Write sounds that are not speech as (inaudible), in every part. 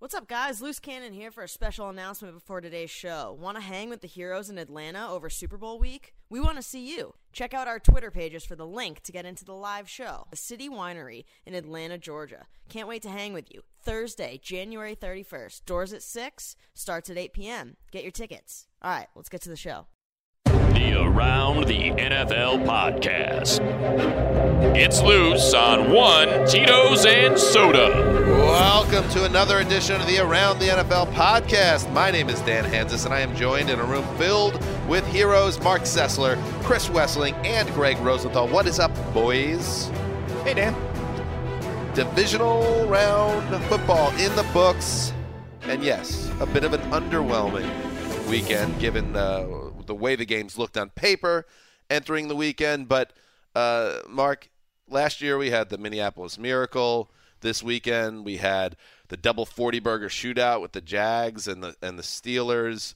What's up, guys? Loose Cannon here for a special announcement before today's show. Want to hang with the heroes in Atlanta over Super Bowl week? We want to see you. Check out our Twitter pages for the link to get into the live show. The City Winery in Atlanta, Georgia. Can't wait to hang with you. Thursday, January 31st. Doors at 6, starts at 8 p.m. Get your tickets. All right, let's get to the show. The Around the NFL podcast. It's loose on one Tito's and Soda. Welcome to another edition of the Around the NFL podcast. My name is Dan Hanzus, and I am joined in a room filled with heroes Marc Sessler, Chris Wesseling, and Gregg Rosenthal. What is up, boys? Hey, Dan. Divisional round football in the books. And yes, a bit of an underwhelming weekend given the, the way the games looked on paper entering the weekend. But, uh, Mark, last year we had the Minneapolis Miracle. This weekend we had the double 40 burger shootout with the Jags and the and the Steelers.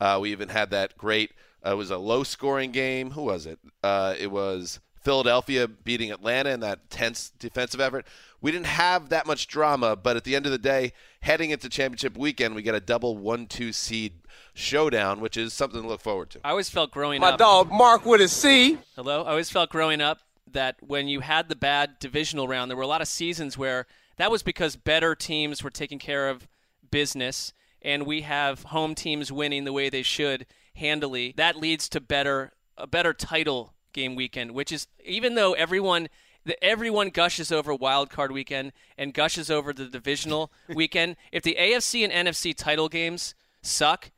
Uh, we even had that great. Uh, it was a low scoring game. Who was it? Uh, it was Philadelphia beating Atlanta in that tense defensive effort. We didn't have that much drama, but at the end of the day, heading into championship weekend, we get a double one-two seed showdown, which is something to look forward to. I always felt growing My up. My dog Mark with a C. Hello. I always felt growing up that when you had the bad divisional round, there were a lot of seasons where that was because better teams were taking care of business, and we have home teams winning the way they should handily. That leads to better a better title game weekend, which is even though everyone the, everyone gushes over wild card weekend and gushes over the divisional (laughs) weekend. If the AFC and NFC title games suck,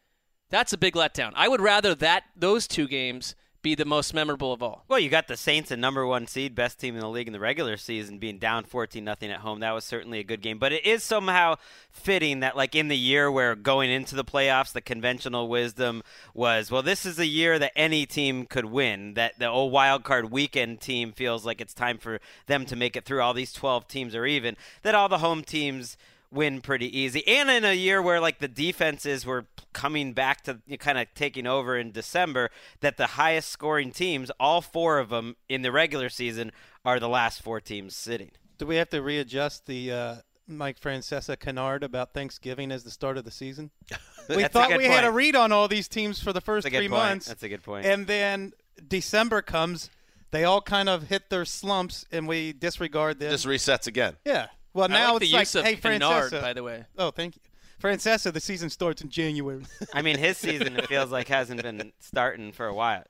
that's a big letdown. I would rather that those two games be the most memorable of all. Well, you got the Saints, a number one seed, best team in the league in the regular season, being down 14 nothing at home. That was certainly a good game. But it is somehow fitting that, like in the year where going into the playoffs, the conventional wisdom was, well, this is a year that any team could win. That the old wild card weekend team feels like it's time for them to make it through. All these 12 teams are even. That all the home teams win pretty easy. And in a year where like the defenses were coming back to you know, kind of taking over in December, that the highest scoring teams, all four of them in the regular season, are the last four teams sitting. Do we have to readjust the uh, Mike Francesa canard about Thanksgiving as the start of the season? (laughs) We thought good we had a read on all these teams for the first That's a good three point. months. That's a good point. And then December comes, they all kind of hit their slumps, and we disregard them. Just resets again. yeah. Well, I now like it's the like, use of hey, canard, Francesa. by the way. Oh, thank you. Francesa, the season starts in January. I mean, his season it feels like hasn't been starting for a while.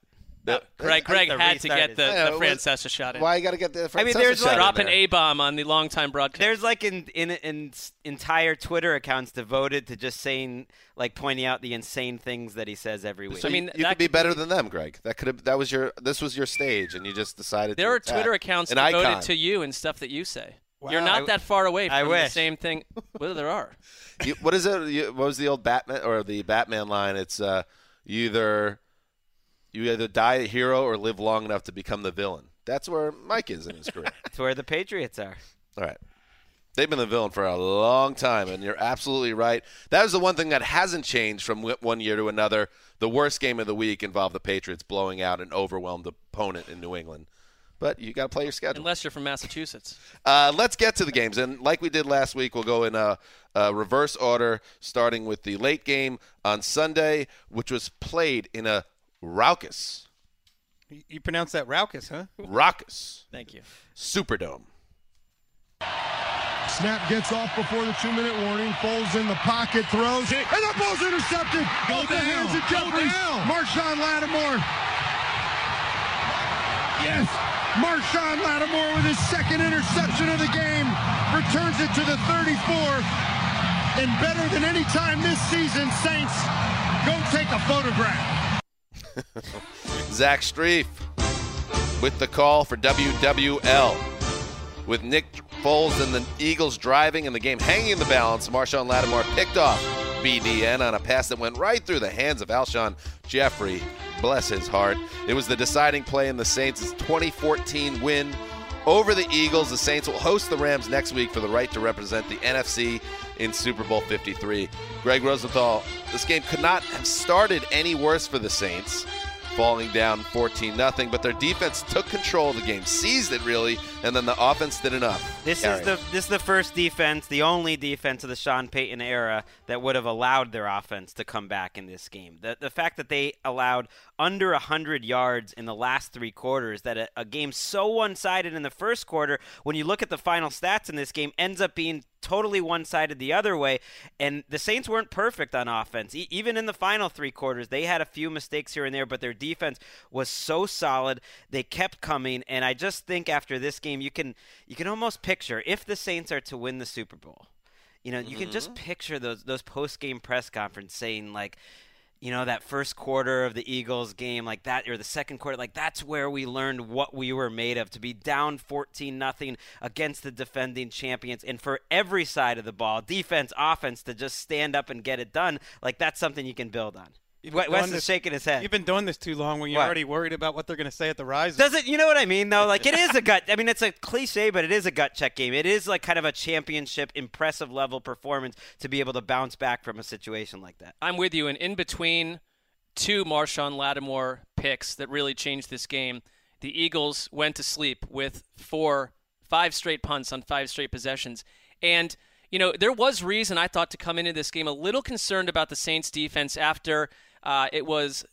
No, Greg, Greg had to get the, Yeah, the it was- Francesa shot in. Why you got to get the? I mean, there's shot like- in Drop an? A bomb on the longtime broadcast. There's like in, in in entire Twitter accounts devoted to just saying like pointing out the insane things that he says every week. So I mean, you, you could be better be- than them, Greg. That could have. That was your. This was your stage, and you just decided. there to are attack Twitter accounts an devoted icon. to you and stuff that you say. You're not I- that far away I from the wish. same thing. Well, there are. (laughs) You, what is it? You, what was the old Batman or the Batman line? It's uh, you either you either die a hero or live long enough to become the villain. That's where Mike is in his career. That's where the Patriots are. All right. They've been the villain for a long time, and you're absolutely right. That is the one thing that hasn't changed from one year to another. The worst game of the week involved the Patriots blowing out an overwhelmed opponent in New England. But you got to play your schedule. Unless you're from Massachusetts. Uh, let's get to the games. And like we did last week, we'll go in a, a reverse order, starting with the late game on Sunday, which was played in a raucous, you, you pronounce that raucous, huh? raucous Thank you. Superdome. Snap gets off before the two-minute warning. Foles in the pocket, throws, it, and the ball's intercepted. Go the hands of Jeffery. Marshon Lattimore. Yes, Marshon Lattimore with his second interception of the game returns it to the 34. And better than any time this season, Saints, go take a photograph. (laughs) Zach Strief with the call for WWL with Nick Foles and the Eagles driving and the game hanging in the balance. Marshon Lattimore picked off BDN on a pass that went right through the hands of Alshon Jeffery. Bless his heart. It was the deciding play in the Saints' 2014 win over the Eagles. The Saints will host the Rams next week for the right to represent the NFC in Super Bowl 53. Gregg Rosenthal, this game could not have started any worse for the Saints, falling down 14 0, but their defense took control of the game, seized it really, and then the offense did enough. This Carry is the this is the first defense, the only defense of the Sean Payton era that would have allowed their offense to come back in this game. The the fact that they allowed under 100 yards in the last three quarters, that a, a game so one-sided in the first quarter, when you look at the final stats in this game, ends up being totally one-sided the other way. And the Saints weren't perfect on offense. E- even in the final three quarters, they had a few mistakes here and there, but their defense was so solid. They kept coming, and I just think after this game, you can you can almost picture if the Saints are to win the Super Bowl. You know, you can just mm-hmm. picture those those post game press conference saying like, you know, that first quarter of the Eagles game like that or the second quarter like that's where we learned what we were made of to be down 14 nothing against the defending champions and for every side of the ball, defense, offense to just stand up and get it done, like that's something you can build on. You've Wes been Wes doing is this- shaking his head. You've been doing this too long when you're What? already worried about what they're going to say at the rise. Does it? You know what I mean, though. Like it is a (laughs) gut. I mean, it's a cliche, but it is a gut check game. It is like kind of a championship, impressive level performance to be able to bounce back from a situation like that. I'm with you. And in between two Marshon Lattimore picks that really changed this game, the Eagles went to sleep with four, five straight punts on five straight possessions. And, you know, there was reason I thought to come into this game a little concerned about the Saints defense after uh, it was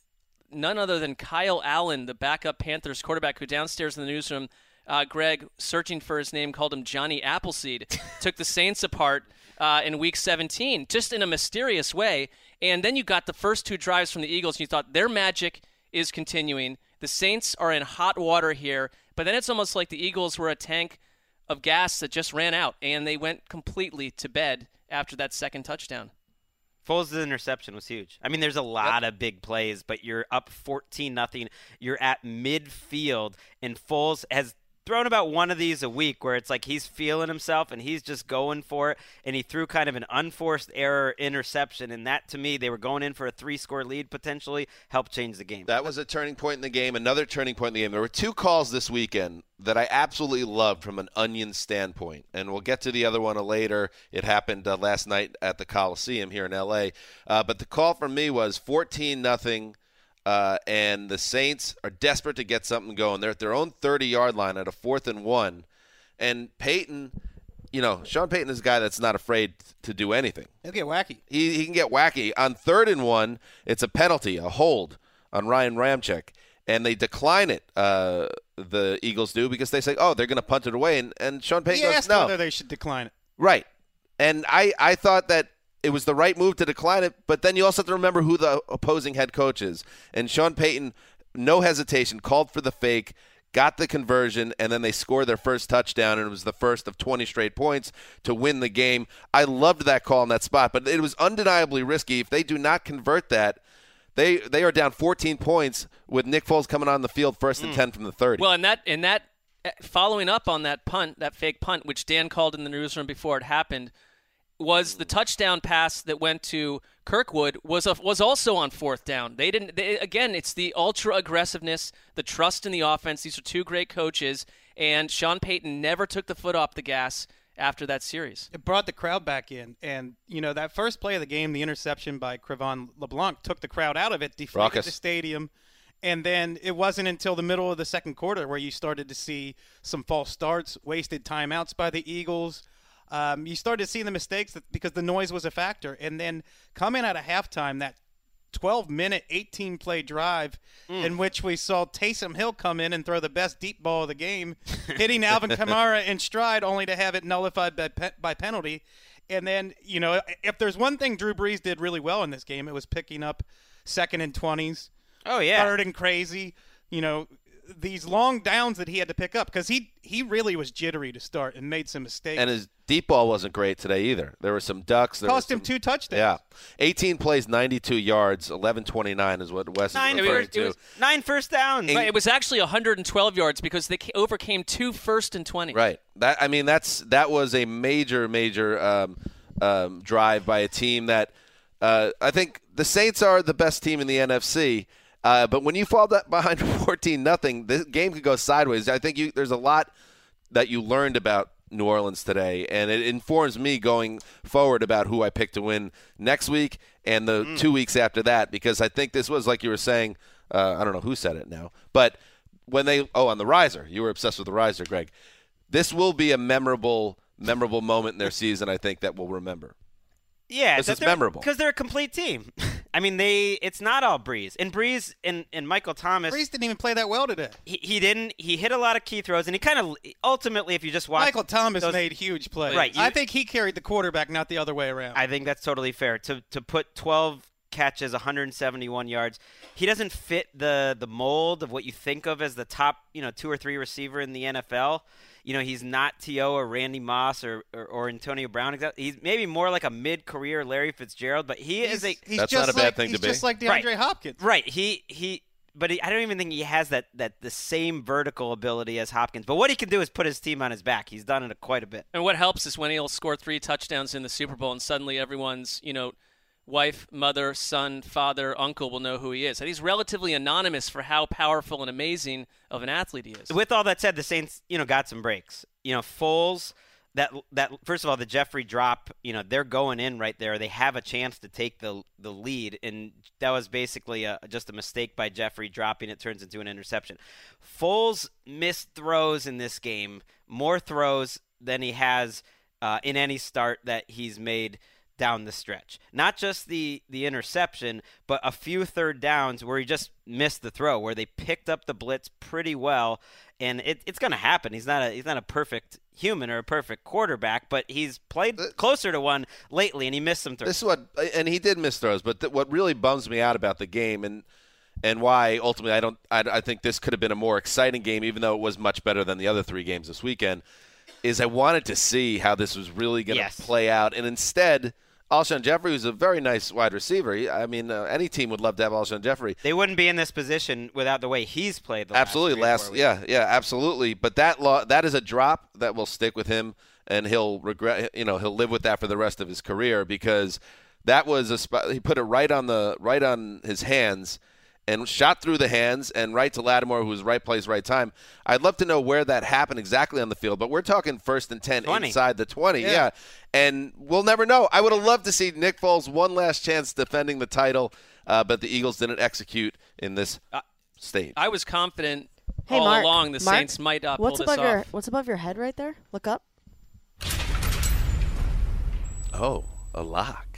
none other than Kyle Allen, the backup Panthers quarterback, who downstairs in the newsroom, uh, Greg, searching for his name, called him Johnny Appleseed, (laughs) took the Saints apart uh, in Week 17, just in a mysterious way. And then you got the first two drives from the Eagles, and you thought their magic is continuing. The Saints are in hot water here, but then it's almost like the Eagles were a tank of gas that just ran out, and they went completely to bed after that second touchdown. Foles' interception was huge. I mean, there's a lot of big plays, but you're up 14 nothing. You're at midfield, and Foles has thrown about one of these a week where it's like he's feeling himself and he's just going for it. And he threw kind of an unforced error interception, and that to me, they were going in for a three-score lead potentially, helped change the game. That was a turning point in the game. Another turning point in the game. There were two calls this weekend that I absolutely loved from an onion standpoint, and we'll get to the other one later. It happened uh, last night at the Coliseum here in L.A. Uh, but the call from me was 14 nothing. Uh, and the Saints are desperate to get something going. They're at their own 30 yard line at a fourth and one. And Peyton, you know, Sean Payton is a guy that's not afraid to do anything. He'll get wacky. He, he can get wacky. On third and one, it's a penalty, a hold on Ryan Ramczyk. And they decline it, uh, the Eagles do, because they say, oh, they're going to punt it away. And, and Sean Payton He goes, asked no. whether they should decline it. Right. And I, I thought that it was the right move to decline it, but then you also have to remember who the opposing head coach is. And Sean Payton, no hesitation, called for the fake, got the conversion, and then they scored their first touchdown, and it was the first of 20 straight points to win the game. I loved that call in that spot, but it was undeniably risky. If they do not convert that, they they are down 14 points with Nick Foles coming on the field first and 10 from the 30. Well, and that and that uh, following up on that punt, that fake punt, which Dan called in the newsroom before it happened, was the touchdown pass that went to Kirkwood was a, was also on fourth down. They didn't. They, again, it's the ultra aggressiveness, the trust in the offense. These are two great coaches, and Sean Payton never took the foot off the gas after that series. It brought the crowd back in, and you know that first play of the game, the interception by Cre'Von LeBlanc took the crowd out of it, deflated Raucous. the stadium, and then it wasn't until the middle of the second quarter where you started to see some false starts, wasted timeouts by the Eagles. Um, you started to see the mistakes that, because the noise was a factor, and then coming out of halftime, that 12 minute, 18 play drive in which we saw Taysom Hill come in and throw the best deep ball of the game, (laughs) hitting Alvin Kamara in stride, only to have it nullified by, pe- by penalty. And then, you know, if there's one thing Drew Brees did really well in this game, it was picking up second and 20s, Oh yeah. third and crazy. You know, these long downs that he had to pick up because he he really was jittery to start and made some mistakes. And his deep ball wasn't great today either. There were some ducks. There cost were him two touchdowns. Yeah, 18 plays, 92 yards, 11:29 is what Wes Nine, is referring first, to. nine first downs. Right, it was actually 112 yards because they overcame two first and 20. Right. That I mean, that's that was a major, major um, um, drive by a team that uh, I think the Saints are the best team in the NFC. Uh, but when you fall that (laughs) behind 14 nothing, the game could go sideways. I think you, there's a lot that you learned about New Orleans today, and it informs me going forward about who I pick to win next week and the two weeks after that. Because I think this was like you were saying. Uh, I don't know who said it now, but when they oh on the riser, you were obsessed with the riser, Greg. This will be a memorable, memorable moment in their season. I think that we'll remember. Yeah, This is memorable. because they're a complete team. (laughs) I mean, they it's not all Brees and Brees and, and Michael Thomas. Brees didn't even play that well today. He, he didn't. He hit a lot of key throws, and he kind of ultimately, if you just watch Michael Thomas those- made huge plays. Right, I think he carried the quarterback, not the other way around. I think that's totally fair. To to put 12 catches, 171 yards. He doesn't fit the the mold of what you think of as the top, you know, two or three receiver in the NFL. You know, he's not T.O. or Randy Moss or, or, or Antonio Brown. Exa- He's maybe more like a mid-career Larry Fitzgerald, but he he's, is a he's That's just not a bad like, thing to he's be. just like Right. DeAndre Hopkins. Right. He he but he, I don't even think he has that that the same vertical ability as Hopkins. But what he can do is put his team on his back. He's done it quite a bit. And what helps is when he'll score three touchdowns in the Super Bowl, and suddenly everyone's, you know, wife, mother, son, father, uncle will know who he is. And he's relatively anonymous for how powerful and amazing of an athlete he is. With all that said, the Saints, you know, got some breaks. You know, Foles, that that first of all, the Jeffery drop, you know, they're going in right there. They have a chance to take the the lead, and that was basically a, just a mistake by Jeffery dropping. It turns into an interception. Foles missed throws in this game, more throws than he has uh, in any start that he's made down the stretch. Not just the the interception, but a few third downs where he just missed the throw, where they picked up the blitz pretty well, and it, it's going to happen. He's not a he's not a perfect human or a perfect quarterback, but he's played uh, closer to one lately, and he missed some throws. This is what, and he did miss throws. But th- what really bums me out about the game, and and why ultimately I don't, I, I think this could have been a more exciting game, even though it was much better than the other three games this weekend. Is I wanted to see how this was really going to Yes. play out, and instead, Alshon Jeffery was a very nice wide receiver. He- I mean, uh, any team would love to have Alshon Jeffery. they wouldn't be in this position without the way he's played. The absolutely last, last, three or four weeks. yeah yeah absolutely but that law that is a drop that will stick with him and he'll regret you know he'll live with that for the rest of his career because that was a spot he put it right on the right on his hands and shot through the hands and right to Lattimore who was right place right time I'd love to know where that happened exactly on the field but we're talking first and 10 20. inside the 20 yeah. and we'll never know I would have loved to see Nick Foles one last chance defending the title uh, but the Eagles didn't execute in this state. I was confident Hey, all Mark, along the Mark, Saints might uh, pull What's this above off. your What's above your head right there? Look up. Oh, a lock.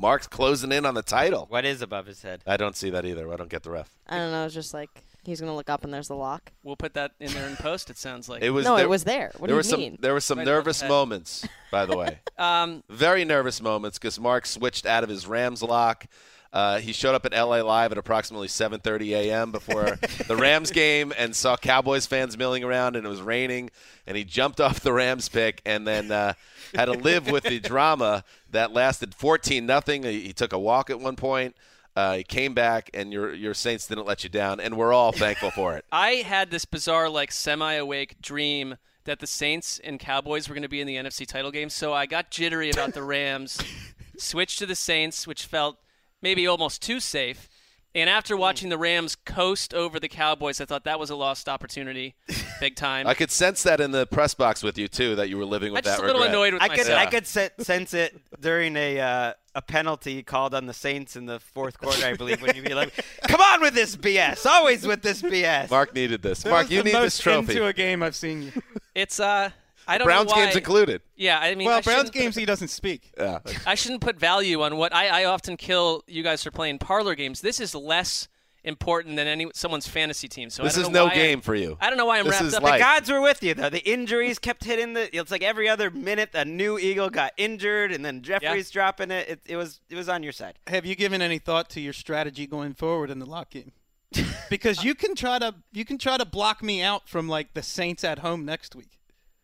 Mark's closing in on the title. What is above his head? I don't see that either. I don't get the ref. I don't know. It's just like he's gonna look up and there's the lock. We'll put that in there in post. It sounds like It was no, there, it was there. What there do you some mean? there were some Right nervous moments, by the way. (laughs) Um, Very nervous moments because Mark switched out of his Rams lock. Uh, he showed up at LA Live at approximately 7:30 a.m. before the Rams game and saw Cowboys fans milling around, and it was raining. And he jumped off the Rams pick and then uh, had to live with the drama that lasted 14 nothing. He, took a walk at one point. Uh, he came back, and your your Saints didn't let you down, and we're all thankful for it. (laughs) I had this bizarre, like semi-awake dream that the Saints and Cowboys were going to be in the NFC title game. So I got jittery about the Rams, (laughs) switched to the Saints, which felt maybe almost too safe. And after watching the Rams coast over the Cowboys, I thought that was a lost opportunity, big time. I could sense that in the press box with you too, that you were living with I'm just that a little regret. annoyed with I could myself. I could se- sense it during a uh, a penalty called on the Saints in the fourth quarter, I believe, when you'd be like, "Come on with this BS, always with this BS." Mark needed this. Mark, you the need most this trophy. into a game I've seen you. It's uh, I don't Browns know why. games included. Yeah, I mean, well, I Browns games he doesn't speak. (laughs) Yeah. I shouldn't put value on what I, I often kill you guys for playing parlor games. This is less important than any someone's fantasy team. So This I is don't know no why I- game for you. I don't know why I'm This wrapped up. life. The gods were with you though. The injuries kept hitting the. It's like every other minute a new Eagle got injured, and then Jeffery's dropping it. it. It was it was on your side. Have you given any thought to your strategy going forward in the lock game? (laughs) because you can try to you can try to block me out from like the Saints at home next week.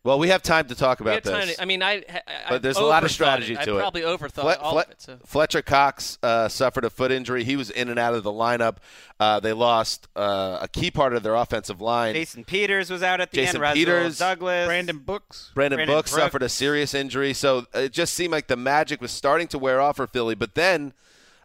Well, we have time to talk We about time this. to- I mean, I, I but there's a lot of strategy it. to I it. probably overthought Fle- all Fle- of it. So. Fletcher Cox uh, suffered a foot injury. He was in and out of the lineup. Uh, they lost uh, a key part of their offensive line. Jason Peters was out at the Jason end. Rasul Peters, Douglas, Brandon Books. Brandon, Brandon Brooks Brooks. suffered a serious injury, so it just seemed like the magic was starting to wear off for Philly. But then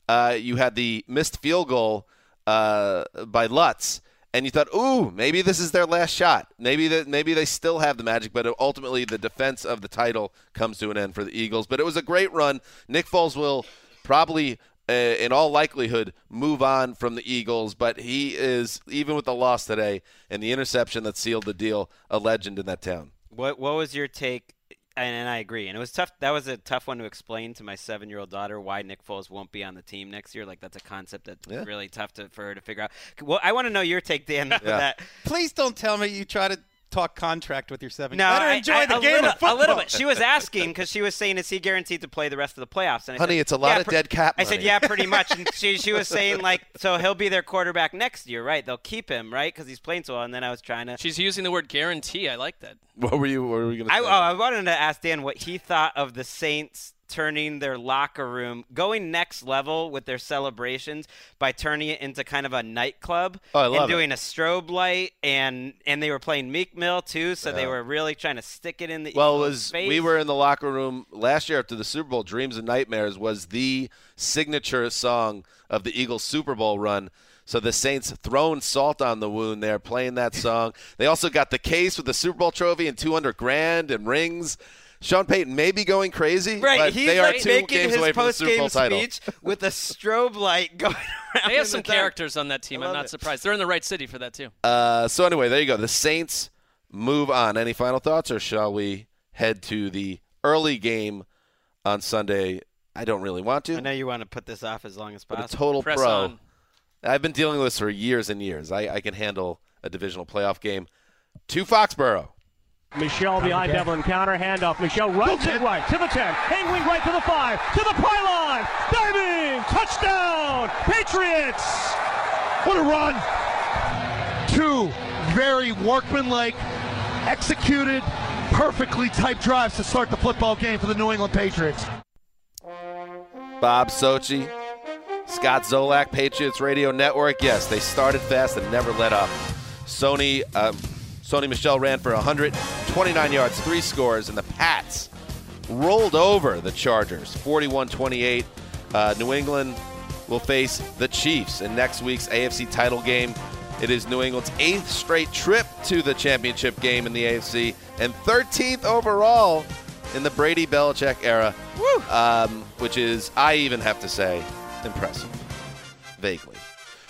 uh, you had the missed field goal uh, by Lutz, and you thought, "Ooh, maybe this is their last shot. Maybe that maybe they still have the magic." But ultimately, the defense of the title comes to an end for the Eagles. But it was a great run. Nick Foles will probably. Uh, in all likelihood, move on from the Eagles, but he is, even with the loss today and the interception that sealed the deal, a legend in that town. What what was your take? And, and I agree. And it was tough. That was a tough one to explain to my seven-year-old daughter why Nick Foles won't be on the team next year. Like that's a concept that's Yeah. really tough to, for her to figure out. Well, I want to know your take, Dan. of Yeah. That Please don't tell me you try to talk contract with your seven. no, Let her enjoy I- the a game little, of football. A little bit. She was asking because she was saying, "Is he guaranteed to play the rest of the playoffs?" And I Honey, said, it's a lot "Yeah, of pr- dead cap I said, "Yeah, pretty (laughs) much." And she she was saying like, "So he'll be their quarterback next year, right? They'll keep him, right? Because he's playing so well." And then I was trying to. She's using the word guarantee. I like that. What were you? What were you going to I, oh, I wanted to ask Dan what he thought of the Saints turning their locker room, going next level with their celebrations by turning it into kind of a nightclub Oh, I love and it. doing a strobe light, and and they were playing Meek Mill too, so they were really trying to stick it in the well, it was face. we were in the locker room last year after the Super Bowl. Dreams and Nightmares was the signature song of the Eagles Super Bowl run. So the Saints throwing salt on the wound there, playing that song. they also got the case with the Super Bowl trophy and 200 grand and rings. Sean Payton may be going crazy, Right, but he's they are like two making games his away from the Super Bowl post-game title. speech with a strobe light going (laughs) around. They have some dark. characters on that team. I I'm not it. surprised. They're in the right city for that too. Uh, so anyway, there you go. The Saints move on. Any final thoughts, or shall we head to the early game on Sunday? I don't really want to. I know you want to put this off as long as but a possible. total Press pro. on. I've been dealing with this for years and years. I, I can handle a divisional playoff game. To Foxborough. Michel behind Devlin counter handoff. Michel runs it right to the 10. Angling right to the 5. To the pylon. Diving. Touchdown. Patriots. What a run! Two very workmanlike, executed, perfectly typed drives to start the football game for the New England Patriots. Bob Socci, Scott Zolak, Patriots Radio Network. Yes, they started fast and never let up. Sony, um, Sony Michel ran for 129 yards, three scores, and the Pats rolled over the Chargers, 41-28. Uh, New England will face the Chiefs in next week's AFC title game. It is New England's eighth straight trip to the championship game in the AFC and 13th overall in the Brady Belichick era, um, which is, I even have to say, impressive. Vaguely.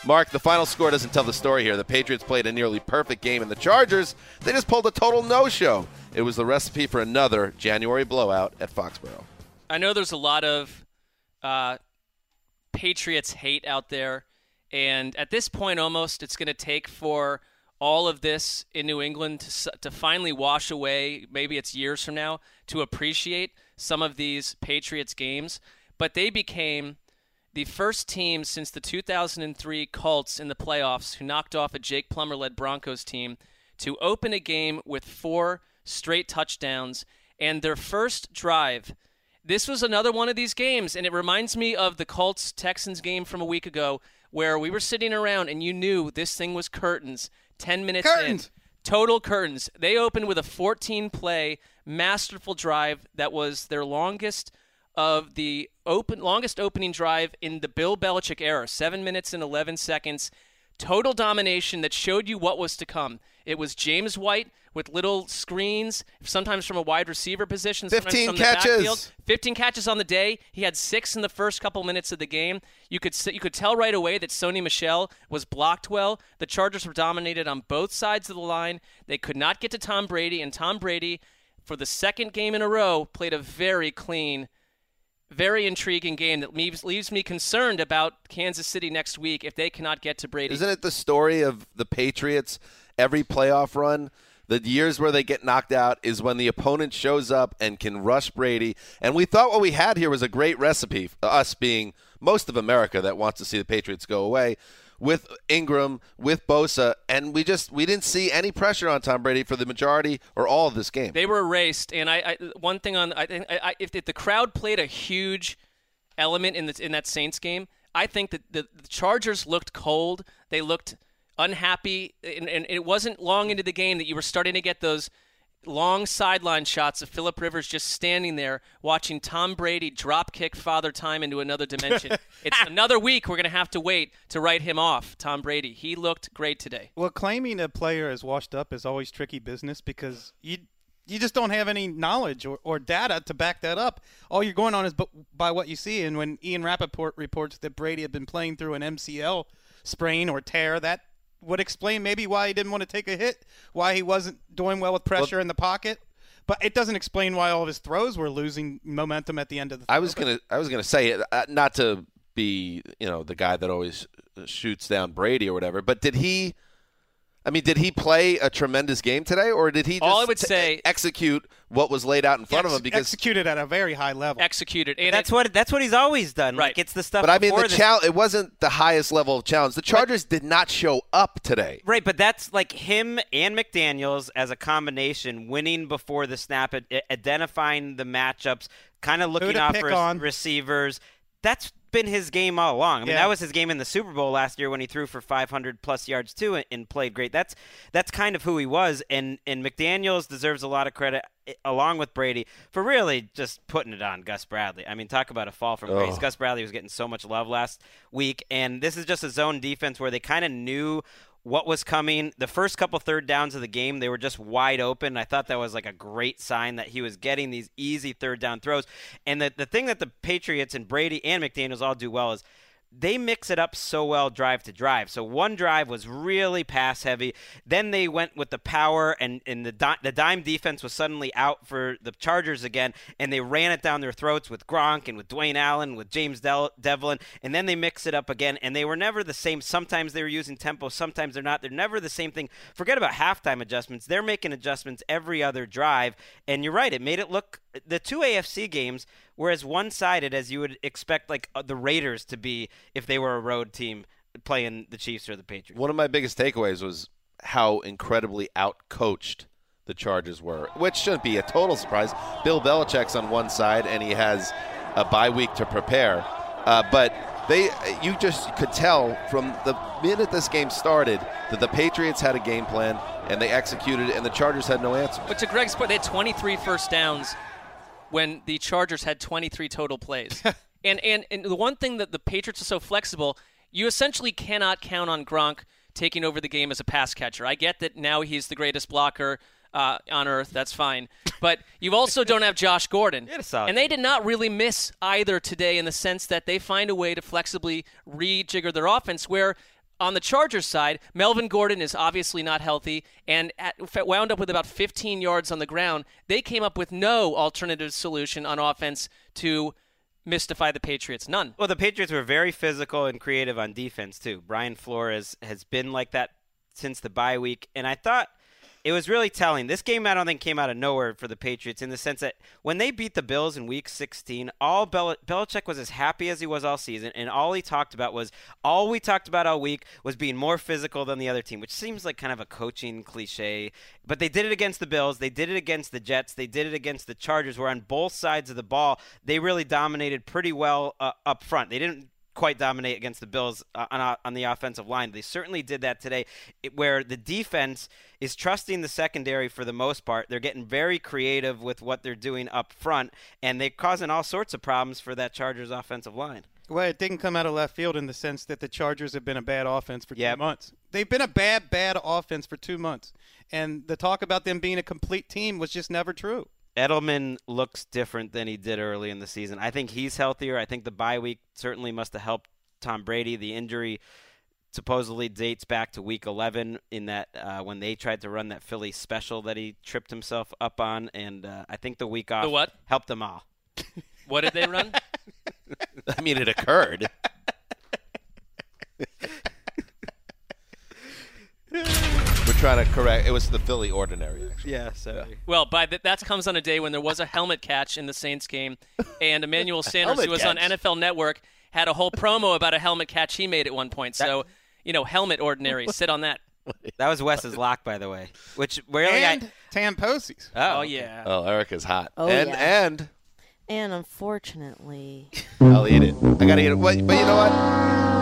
Mark, the final score doesn't tell the story here. The Patriots played a nearly perfect game, and the Chargers, they just pulled a total no show. It was the recipe for another January blowout at Foxborough. I know there's a lot of uh, Patriots hate out there, and at this point, almost it's going to take for all of this in New England to, to finally wash away. Maybe it's years from now to appreciate some of these Patriots games, but they became the first team since the 2003 Colts in the playoffs who knocked off a Jake Plummer led Broncos team to open a game with four straight touchdowns and their first drive. This was another one of these games, and it reminds me of the Colts Texans game from a week ago where we were sitting around and you knew this thing was curtains 10 minutes Curtains. in. Total curtains. They opened with a 14 play, masterful drive that was their longest of the open longest opening drive in the Bill Belichick era. Seven minutes and 11 seconds. Total domination that showed you what was to come. It was James White with little screens, sometimes from a wide receiver position, sometimes 15 from the catches. 15 catches on the day. He had six in the first couple minutes of the game. You could you could tell right away that Sony Michel was blocked well. The Chargers were dominated on both sides of the line. They could not get to Tom Brady, and Tom Brady, for the second game in a row, played a very clean, very intriguing game that leaves leaves me concerned about Kansas City next week if they cannot get to Brady. Isn't it the story of the Patriots every playoff run? The years where they get knocked out is when the opponent shows up and can rush Brady. And we thought what we had here was a great recipe, us being most of America that wants to see the Patriots go away. With Ingram, with Bosa, and we just we didn't see any pressure on Tom Brady for the majority or all of this game. They were erased, and I, I one thing on I think I, if, if the crowd played a huge element in the, in that Saints game, I think that the, the Chargers looked cold. They looked unhappy, and, and it wasn't long into the game that you were starting to get those long sideline shots of Philip Rivers just standing there watching Tom Brady drop kick Father Time into another dimension. (laughs) it's another week we're going to have to wait to write him off, Tom Brady. He looked great today. Well, claiming a player is washed up is always tricky business because you you just don't have any knowledge or, or data to back that up. All you're going on is by what you see. And when Ian Rapoport reports that Brady had been playing through an MCL sprain or tear, that would explain maybe why he didn't want to take a hit, why he wasn't doing well with pressure well, in the pocket. But it doesn't explain why all of his throws were losing momentum at the end of the. I was gonna, I was gonna say it, uh, not to be, you know, the guy that always shoots down Brady or whatever. But did he? I mean, did he play a tremendous game today, or did he just All I would t- say, execute what was laid out in front ex- of him? Because executed at a very high level. Executed, and that's it, what that's what he's always done. Right. Like it's the stuff. But I mean, the this- challenge it wasn't the highest level of challenge. The Chargers did not show up today. Right, but that's like him and McDaniels as a combination, winning before the snap, identifying the matchups, kind of looking out for on. receivers. That's been his game all along. I mean, Yeah. that was his game in the Super Bowl last year when he threw for 500 plus yards too and, and played great. That's that's kind of who he was, and and McDaniel's deserves a lot of credit eh, along with Brady for really just putting it on Gus Bradley. I mean, talk about a fall from grace. Gus Bradley was getting so much love last week, and this is just a zone defense where they kind of knew what was coming. The first couple third downs of the game, they were just wide open. I thought that was like a great sign that he was getting these easy third down throws. And the, the thing that the Patriots and Brady and McDaniels all do well is they mix it up so well drive to drive. So one drive was really pass heavy. Then they went with the power, and, and the, di- the dime defense was suddenly out for the Chargers again, and they ran it down their throats with Gronk and with Dwayne Allen, with James Del- Devlin, and then they mix it up again, and they were never the same. Sometimes they were using tempo, sometimes they're not. They're never the same thing. Forget about halftime adjustments. They're making adjustments every other drive, and you're right. It made it look the two AFC games were as one-sided as you would expect, like uh, the Raiders to be if they were a road team playing the Chiefs or the Patriots. One of my biggest takeaways was how incredibly outcoached the Chargers were, which shouldn't be a total surprise. Bill Belichick's on one side, and he has a bye week to prepare. Uh, but they, you just could tell from the minute this game started that the Patriots had a game plan and they executed it, and the Chargers had no answer. But to Greg's point, they had 23 first downs when the Chargers had 23 total plays. (laughs) and, and and the one thing that the Patriots are so flexible, you essentially cannot count on Gronk taking over the game as a pass catcher. I get that now he's the greatest blocker uh, on earth. That's fine. But you also don't have Josh Gordon. (laughs) and they did not really miss either today in the sense that they find a way to flexibly rejigger their offense where on the Chargers side, Melvin Gordon is obviously not healthy and at, wound up with about 15 yards on the ground. They came up with no alternative solution on offense to mystify the Patriots. None. Well, the Patriots were very physical and creative on defense too. Brian Flores has been like that since the bye week, and I thought it was really telling. This game, I don't think, came out of nowhere for the Patriots in the sense that when they beat the Bills in Week 16, all Bel- Belichick was as happy as he was all season, and all he talked about was all we talked about all week was being more physical than the other team, which seems like kind of a coaching cliche. But they did it against the Bills, they did it against the Jets, they did it against the Chargers, where on both sides of the ball they really dominated pretty well uh, up front. They didn't quite dominate against the Bills uh, on, uh, on the offensive line. They certainly did that today, where the defense is trusting the secondary for the most part. They're getting very creative with what they're doing up front, and they're causing all sorts of problems for that Chargers offensive line. Well, it didn't come out of left field in the sense that the Chargers have been a bad offense for Yep. two months. They've been a bad, bad offense for two months. And the talk about them being a complete team was just never true. Edelman looks different than he did early in the season. I think he's healthier. I think the bye week certainly must have helped Tom Brady. The injury supposedly dates back to week 11 in that uh, when they tried to run that Philly special that he tripped himself up on, and uh, I think the week off what? helped them all. What did they run? (laughs) I mean, it occurred. Trying to correct. It was the Philly Ordinary, actually. Yeah, so well, by th- that comes on a day when there was a helmet catch in the Saints game, and Emmanuel (laughs) Sanders, who was on. NFL Network, had a whole promo about a helmet catch he made at one point. So you know, helmet ordinary. (laughs) Sit on that. That was Wes's lock, by the way. Which really and I, Tamposi's. oh, Oh yeah. Oh, Erica's hot. Oh, and yeah. and And unfortunately, I'll eat it. I gotta eat it. But, but you know what?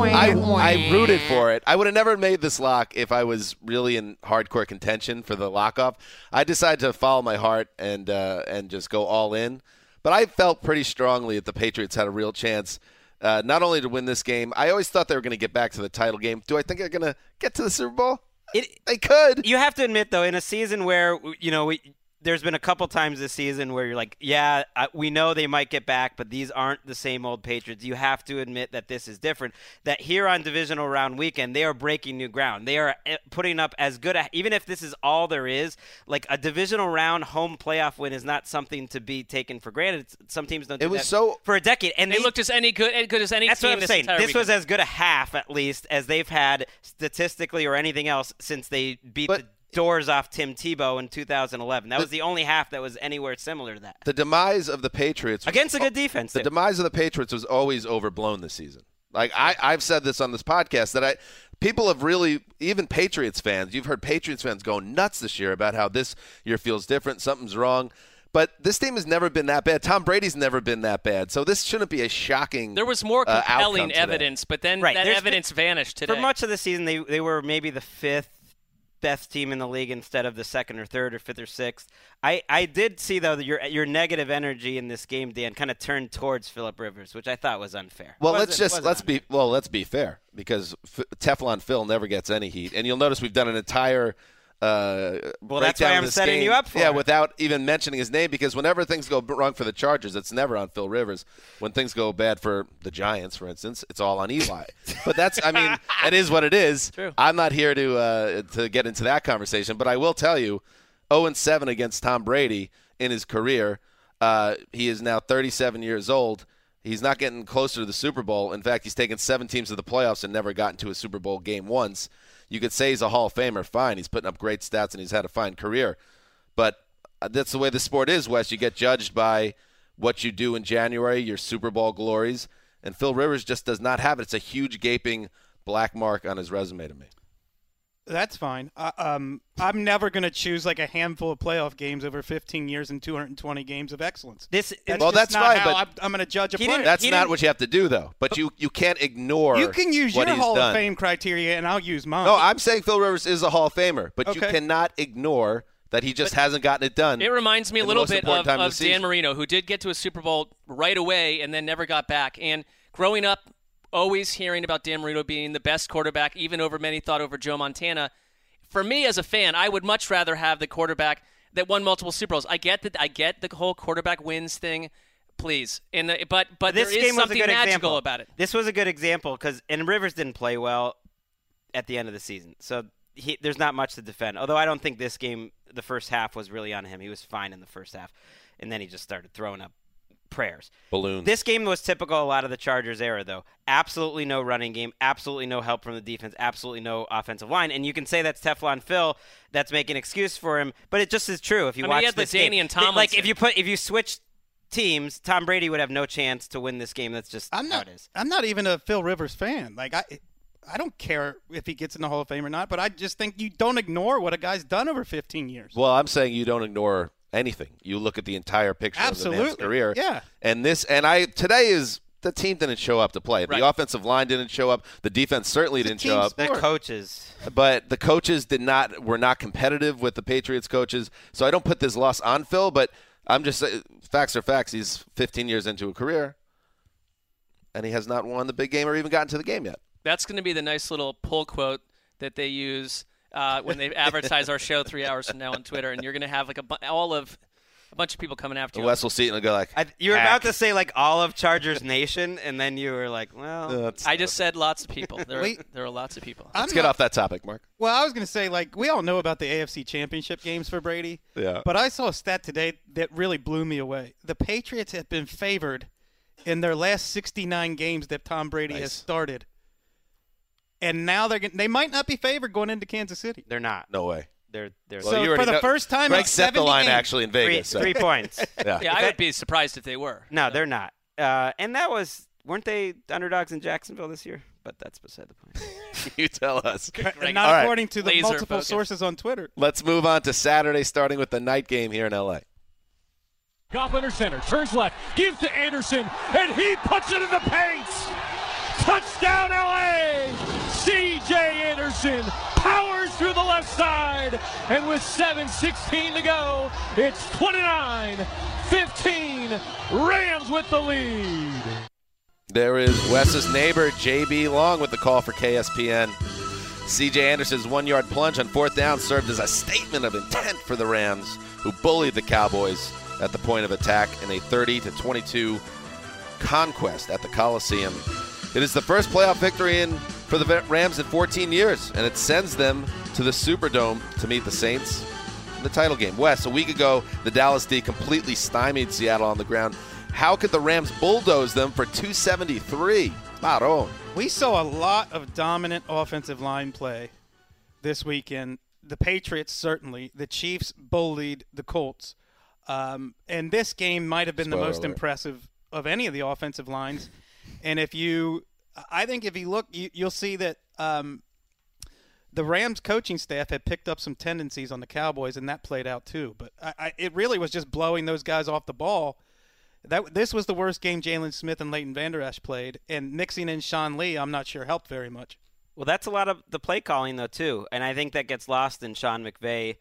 I, I rooted for it. I would have never made this lock if I was really in hardcore contention for the lock off. I decided to follow my heart and uh, and just go all in. But I felt pretty strongly that the Patriots had a real chance. Uh, not only to win this game, I always thought they were going to get back to the title game. Do I think they're going to get to the Super Bowl? It, They could. you have to admit though in a season where you know we there's been a couple times this season where you're like yeah I, we know they might get back but these aren't the same old patriots. You have to admit that this is different. That here on divisional round weekend they are breaking new ground. They are eh, putting up as good a even if this is all there is like a divisional round home playoff win is not something to be taken for granted. It's- some teams don't It was that so- for a decade and They they looked as any good, as good as any that's team what I'm this saying. entire This was as good a half, at least, as they've had statistically or anything else since they beat But- the doors off Tim Tebow in 2011. That was the only half that was anywhere similar to that. The demise of the Patriots was- Against a good defense, The too. demise of the Patriots was always overblown this season. Like I, I've said this on this podcast that I people have really even Patriots fans, you've heard Patriots fans go nuts this year about how this year feels different, something's wrong. But this team has never been that bad. Tom Brady's never been that bad. So this shouldn't be a shocking There was more uh, compelling outcome today. evidence, but then Right, that there's evidence vanished today. For much of the season, they they were maybe the fifth best team in the league instead of the second or third or fifth or sixth. I, I did see though that your your negative energy in this game, Dan, kind of turned towards Philip Rivers, which I thought was unfair. Well, Wasn't- let's just let's unfair. be well, let's be fair because F- Teflon Phil never gets any heat, and you'll notice we've done an entire. Uh, Well, that's why I'm setting game, you up for Yeah, it. without even mentioning his name, because whenever things go wrong for the Chargers, it's never on Phil Rivers. When things go bad for the Giants, for instance, it's all on Eli. but that's, I mean, (laughs) it is what it is. True. I'm not here to uh, to get into that conversation, but I will tell you, 0 and 7 against Tom Brady in his career. Uh, he is now 37 years old. He's not getting closer to the Super Bowl. In fact, he's taken seven teams to the playoffs and never gotten to a Super Bowl game once. You could say he's a Hall of Famer. Fine. He's putting up great stats and he's had a fine career. But uh, that's the way the sport is, Wes. You get judged by what you do in January, your Super Bowl glories. And Phil Rivers just does not have it. It's a huge gaping black mark on his resume to me. That's fine. Uh, um, I'm never going to choose like a handful of playoff games over 15 years and 220 games of excellence. This That's Well, that's not fine, how but I'm, I'm going to judge a player. didn't- That's not didn't- what you have to do, though. But you, you can't ignore you can use what your Hall done. of Fame criteria, and I'll use mine. No, I'm saying Phil Rivers is a Hall of Famer, but you cannot ignore that he just hasn't gotten it done. It reminds me a little bit of, of of Dan. Marino, who did get to a Super Bowl right away and then never got back. And growing up, always hearing about Dan Marino being the best quarterback, even over many thought over Joe Montana. For me as a fan, I would much rather have the quarterback that won multiple Super Bowls. I get that. I get the whole quarterback wins thing. Please, and the, but but this there is game was a good magical example about it. This was a good example because and Rivers didn't play well at the end of the season, so he, there's not much to defend. Although I don't think this game, the first half was really on him. He was fine in the first half, and then he just started throwing up prayers. Balloons. This game was typical a lot of the Chargers era, though. Absolutely no running game, absolutely no help from the defense, absolutely no offensive line. And you can say that's Teflon Phil that's making excuse for him, but it just is true. If you I mean, watch he had the this game, Danian Th- like if you put if you switch teams, Tom Brady would have no chance to win this game. That's just I'm how it is. I'm not even a Phil Rivers fan. Like I, I don't care if he gets in the Hall of Fame or not. But I just think you don't ignore what a guy's done over 15 years. Well, I'm saying you don't ignore anything. You look at the entire picture of the man's career. Yeah. And this, and I today is the team didn't show up to play. Right. The offensive line didn't show up. The defense certainly It's didn't show up. The coaches. But the coaches did not were not competitive with the Patriots coaches. So I don't put this loss on Phil, but I'm just uh, facts are facts. He's 15 years into a career, and he has not won the big game or even gotten to the game yet. That's going to be the nice little pull quote that they use uh, when they advertise our show three hours from now on Twitter, and you're going to have like a bu- all of a bunch of people coming after you. Wes will see it and he'll go like, I, you were "Hack." about to say like all of Chargers Nation, and then you were like, well, Uh, it's- I just said lots of people. There, Wait. there are lots of people. I'm Let's get not- off that topic, Mark. Well, I was going to say, like, we all know about the AFC Championship games for Brady. Yeah. But I saw a stat today that really blew me away. The Patriots have been favored in their last 69 games that Tom Brady has started. And now they're gon- they might not be favored going into Kansas City. they're not. No way. They're they're Well, So you for the know- first time Greg in set the line games- actually in three, Vegas. so- three points. (laughs) Yeah. Yeah, I would be surprised if they were. No, they're not. Uh, and that was weren't they underdogs in Jacksonville this year? But that's beside the point. (laughs) you tell us. (laughs) And not All right. according to the Laser multiple focus. sources on Twitter. Let's move on to Saturday, starting with the night game here in LA. Goff under center, turns left, gives to Anderson, and he puts it in the paint. Touchdown, LA! Anderson powers through the left side, and with 7:16 to go, it's 29-15. Rams with the lead. There is Wes's neighbor, JB Long, with the call for KSPN. CJ Anderson's one yard plunge on fourth down served as a statement of intent for the Rams, who bullied the Cowboys at the point of attack in a 30 to 22 conquest at the Coliseum. It is the first playoff victory in for the Rams in 14 years, and it sends them to the Superdome to meet the Saints in the title game. Wes, a week ago, the Dallas D completely stymied Seattle on the ground. How could the Rams bulldoze them for 273? Maron. We saw a lot of dominant offensive line play this weekend. The Patriots certainly. The Chiefs bullied the Colts. Um, and this game might have been the most alert. impressive of any of the offensive lines. And if you, I think if you look, you, you'll see that um, the Rams coaching staff had picked up some tendencies on the Cowboys, and that played out too. But I, I, it really was just blowing those guys off the ball. That this was the worst game Jaylon Smith and Leighton Vander Esch played, and mixing in Sean Lee, I'm not sure helped very much. Well, that's a lot of the play calling though too, and I think that gets lost in Sean McVay.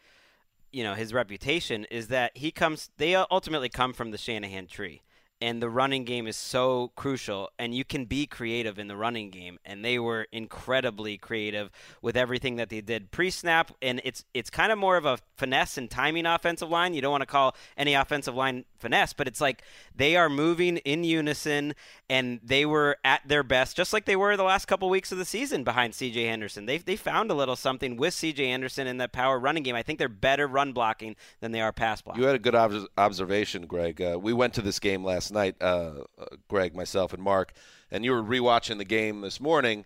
You know, his reputation is that he comes. They ultimately come from the Shanahan tree, and the running game is so crucial. And you can be creative in the running game, and they were incredibly creative with everything that they did pre-snap. And it's it's kind of more of a finesse and timing offensive line. You don't want to call any offensive line finesse, but it's like they are moving in unison and they were at their best, just like they were the last couple weeks of the season behind CJ Anderson. They they found a little something with CJ Anderson in that power running game. I think they're better run blocking than they are pass blocking. You had a good obs- observation, Greg. Uh, we went to this game last night, uh, uh, Greg, myself, and Mark, and you were rewatching the game this morning.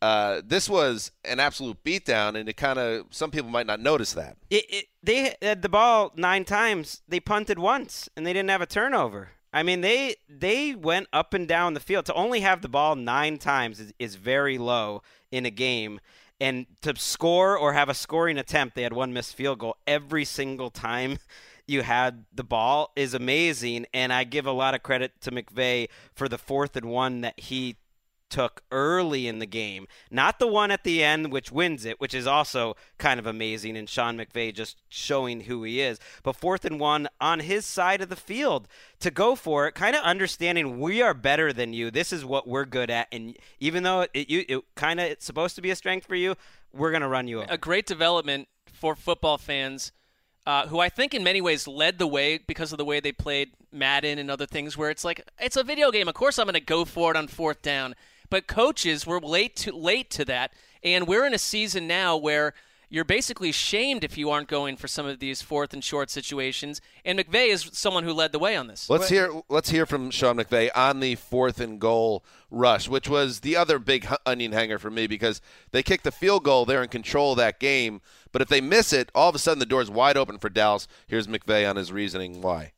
Uh, this was an absolute beatdown, and it kind of some people might not notice that. It, it, they had the ball nine times. They punted once, and they didn't have a turnover. I mean, they they went up and down the field. To only have the ball nine times is, is very low in a game. And to score or have a scoring attempt, they had one missed field goal every single time (laughs) you had the ball is amazing. And I give a lot of credit to McVay for the fourth and one that he took early in the game, not the one at the end which wins it, which is also kind of amazing, and Sean McVay just showing who he is. But fourth and one on his side of the field to go for it, kind of understanding we are better than you. This is what we're good at, and even though it, you, it kind of it's supposed to be a strength for you, we're gonna run you over. a great development for football fans uh, who I think in many ways led the way because of the way they played Madden and other things where it's like it's a video game. Of course I'm going to go for it on fourth down. But coaches were late to late to that and we're in a season now where you're basically shamed if you aren't going for some of these fourth and short situations. And McVay is someone who led the way on this. Let's hear let's hear from Sean McVay on the fourth and goal rush, which was the other big onion hanger for me because they kicked the field goal, they're in control of that game. But if they miss it, all of a sudden the door's wide open for Dallas. Here's McVay on his reasoning why.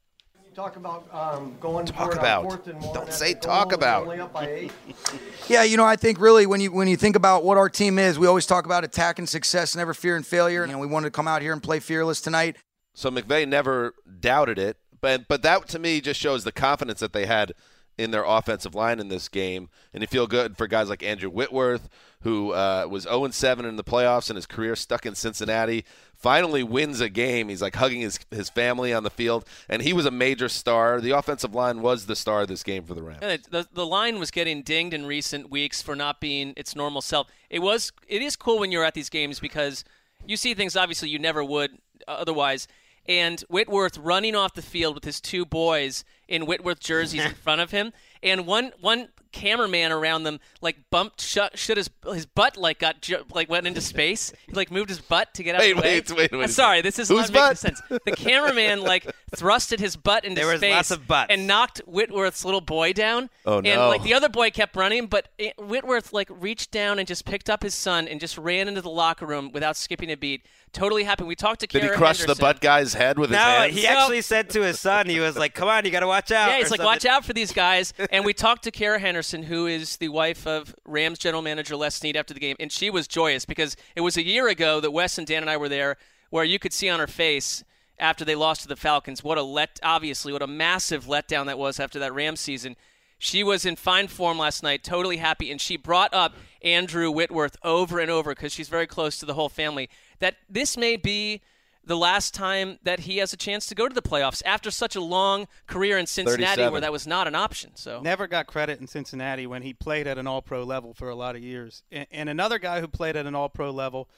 Talk about um, going Talk for about. fourth and one Don't say talk about. only up by eight. (laughs) Yeah, you know, I think really when you when you think about what our team is, we always talk about attack and success, never fear and failure. You know, we wanted to come out here and play fearless tonight. So McVay never doubted it, but but that to me just shows the confidence that they had in their offensive line in this game, and you feel good for guys like Andrew Whitworth, who uh, was 0 7 in the playoffs and his career stuck in Cincinnati. Finally wins a game. He's like hugging his his family on the field, and he was a major star. The offensive line was the star of this game for the Rams. It- the the line was getting dinged in recent weeks for not being its normal self. It was it is cool when you're at these games because you see things obviously you never would otherwise. And Whitworth running off the field with his two boys in Whitworth jerseys in (laughs) front of him, and one one cameraman around them like bumped shut shut his his butt like got ju- like went into space. He like moved his butt to get out Wait, of the way. wait, wait, wait I'm sorry, this is Whose not making sense. The cameraman like thrusted his butt into There was space lots of butts. and knocked Whitworth's little boy down. Oh, And no. like the other boy kept running, but it, Whitworth like reached down and just picked up his son and just ran into the locker room without skipping a beat. Totally happy. We talked to Kara Did he Kara crush the butt guy's head with his No, hands? he actually said to his son, he was like, "Come on, you got to watch out." Yeah, or he's like, something. watch out for these guys. And we talked to Kara Henderson. Who is the wife of Rams general manager Les Snead, after the game, and she was joyous because it was a year ago that Wes and Dan and I were there, where you could see on her face after they lost to the Falcons what a let obviously what a massive letdown that was after that Rams season. She was in fine form last night, totally happy, and she brought up Andrew Whitworth over and over because she's very close to the whole family. That this may be the last time that he has a chance to go to the playoffs after such a long career in Cincinnati where that was not an option. So Never got credit in Cincinnati when he played at an All Pro level for a lot of years. And, and another guy who played at an All Pro level,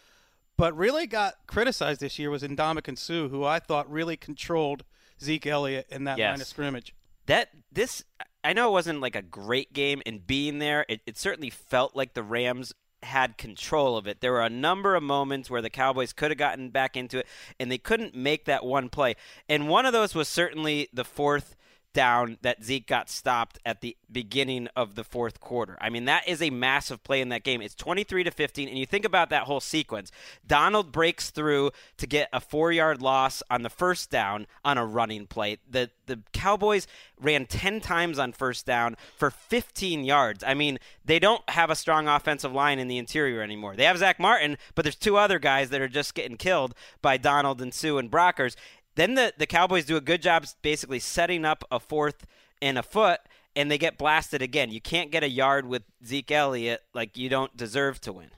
but really got criticized this year was Ndamukong Suh, who I thought really controlled Zeke Elliott in that Yes. line of scrimmage. that this I know it wasn't like a great game and being there it, it certainly felt like the Rams had control of it. There were a number of moments where the Cowboys could have gotten back into it and they couldn't make that one play. And one of those was certainly the fourth down that Zeke got stopped at the beginning of the fourth quarter. I mean, that is a massive play in that game. It's 23 to 15 and you think about that whole sequence. Donald breaks through to get a 4-yard loss on the first down on a running play. The the Cowboys ran 10 times on first down for 15 yards. I mean, they don't have a strong offensive line in the interior anymore. They have Zack Martin, but there's two other guys that are just getting killed by Donald and Suh and Brockers. Then the, the Cowboys do a good job basically setting up a fourth and a foot, and they get blasted again. You can't get a yard with Zeke Elliott like you don't deserve to win.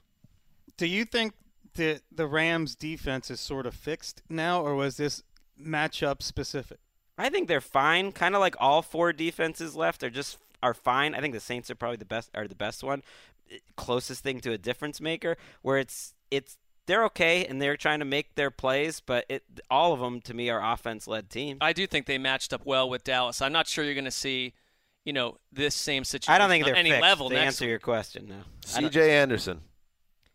Do you think that the Rams defense is sort of fixed now, or was this matchup specific? I think they're fine. Kind of like all four defenses left are just are fine. I think the Saints are probably the best are the best one, closest thing to a difference maker. Where it's it's they're okay and they're trying to make their plays, but it all of them to me are offense led teams. I do think they matched up well with Dallas. I'm not sure you're going to see, you know, this same situation I don't think on they're any fixed, level to answer week. your question. No, I C.J. Anderson,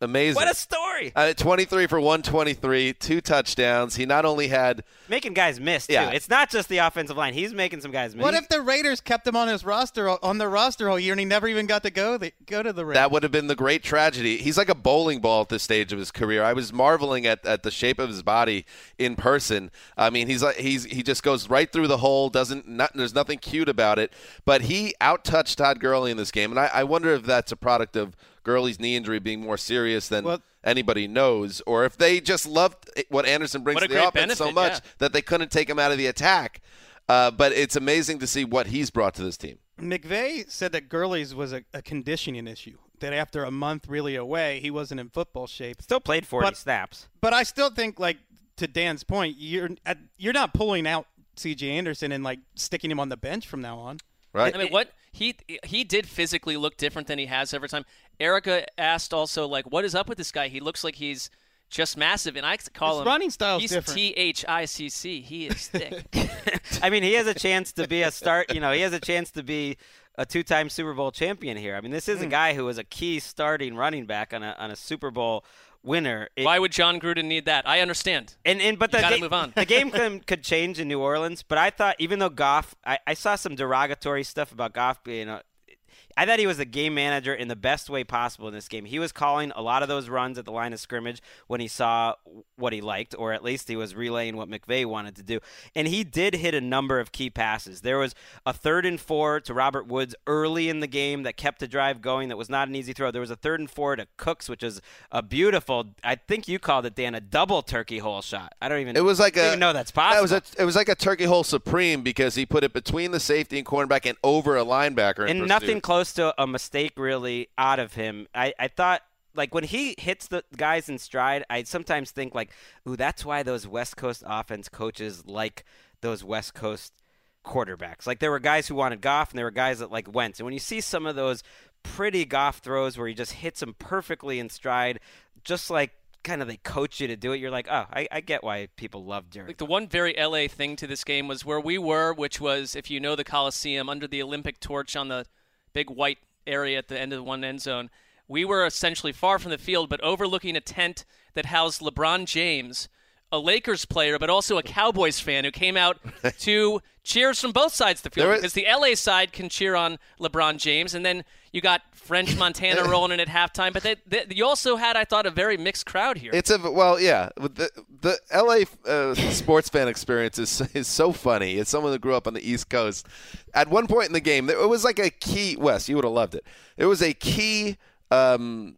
amazing. What a story! Uh, 23 for 123, two touchdowns. He not only had making guys miss too. Yeah. It's not just the offensive line; he's making some guys miss. What if the Raiders kept him on his roster on the roster all year and he never even got to go the, go to the Raiders? That would have been the great tragedy. He's like a bowling ball at this stage of his career. I was marveling at, at the shape of his body in person. I mean, he's like he's he just goes right through the hole. Doesn't not, there's nothing cute about it. But he outtouched Todd Gurley in this game, and I, I wonder if that's a product of Gurley's knee injury being more serious than Well- anybody knows, or if they just loved what Anderson brings What to the great offense so much yeah. that they couldn't take him out of the attack. Uh, but it's amazing to see what he's brought to this team. McVay said that Gurley's was a, a conditioning issue. That after a month really away, he wasn't in football shape. Still played 40 But- snaps. But I still think, like to Dan's point, you're at, you're not pulling out C.J. Anderson and like sticking him on the bench from now on. Right. I mean, what he he did physically look different than he has every time. Erica asked also, like, what is up with this guy? He looks like he's just massive, and I call His him running style's He's different. T H I C C. He is thick. (laughs) (laughs) I mean, he has a chance to be a start. You know, he has a chance to be a two-time Super Bowl champion here. I mean, this is a mm. guy who was a key starting running back on a on a Super Bowl winner. It- Why would Jon Gruden need that? I understand. and and but You the gotta ga- move on. the game (laughs) could, could change in New Orleans. But I thought even though Goff, I, I saw some derogatory stuff about Goff being a. I thought he was a game manager in the best way possible in this game. He was calling a lot of those runs at the line of scrimmage when he saw what he liked, or at least he was relaying what McVay wanted to do. And he did hit a number of key passes. There was a third and four to Robert Woods early in the game that kept the drive going. That was not an easy throw. There was a third and four to Cooks, which was a beautiful. I think you called it Dan a double turkey hole shot. I don't even. It was like a know that's That possible. was a, it was like a turkey hole supreme because he put it between the safety and cornerback and over a linebacker. in and nothing close to a mistake really out of him. I, I thought like when he hits the guys in stride, I sometimes think like, ooh, that's why those West Coast offense coaches like those West Coast quarterbacks. Like there were guys who wanted Goff and there were guys that like Wentz. And when you see some of those pretty Goff throws where he just hits them perfectly in stride, just like kind of they coach you to do it, you're like, oh, I, I get why people love Jared. Like the one very LA thing to this game was where we were, which was if you know the Coliseum under the Olympic torch on the big white area at the end of the one end zone. We were essentially far from the field, but overlooking a tent that housed LeBron James a Lakers player, but also a Cowboys fan who came out (laughs) to cheers from both sides of the field was- because the LA side can cheer on LeBron James, and then you got French (laughs) Montana rolling in at halftime. But they, they, you also had, I thought, a very mixed crowd here. It's a well, yeah. The the LA uh, sports fan experience is is so funny. As someone that grew up on the East Coast, at one point in the game, it was like a key. Wes, you would have loved it. It was a key. Um,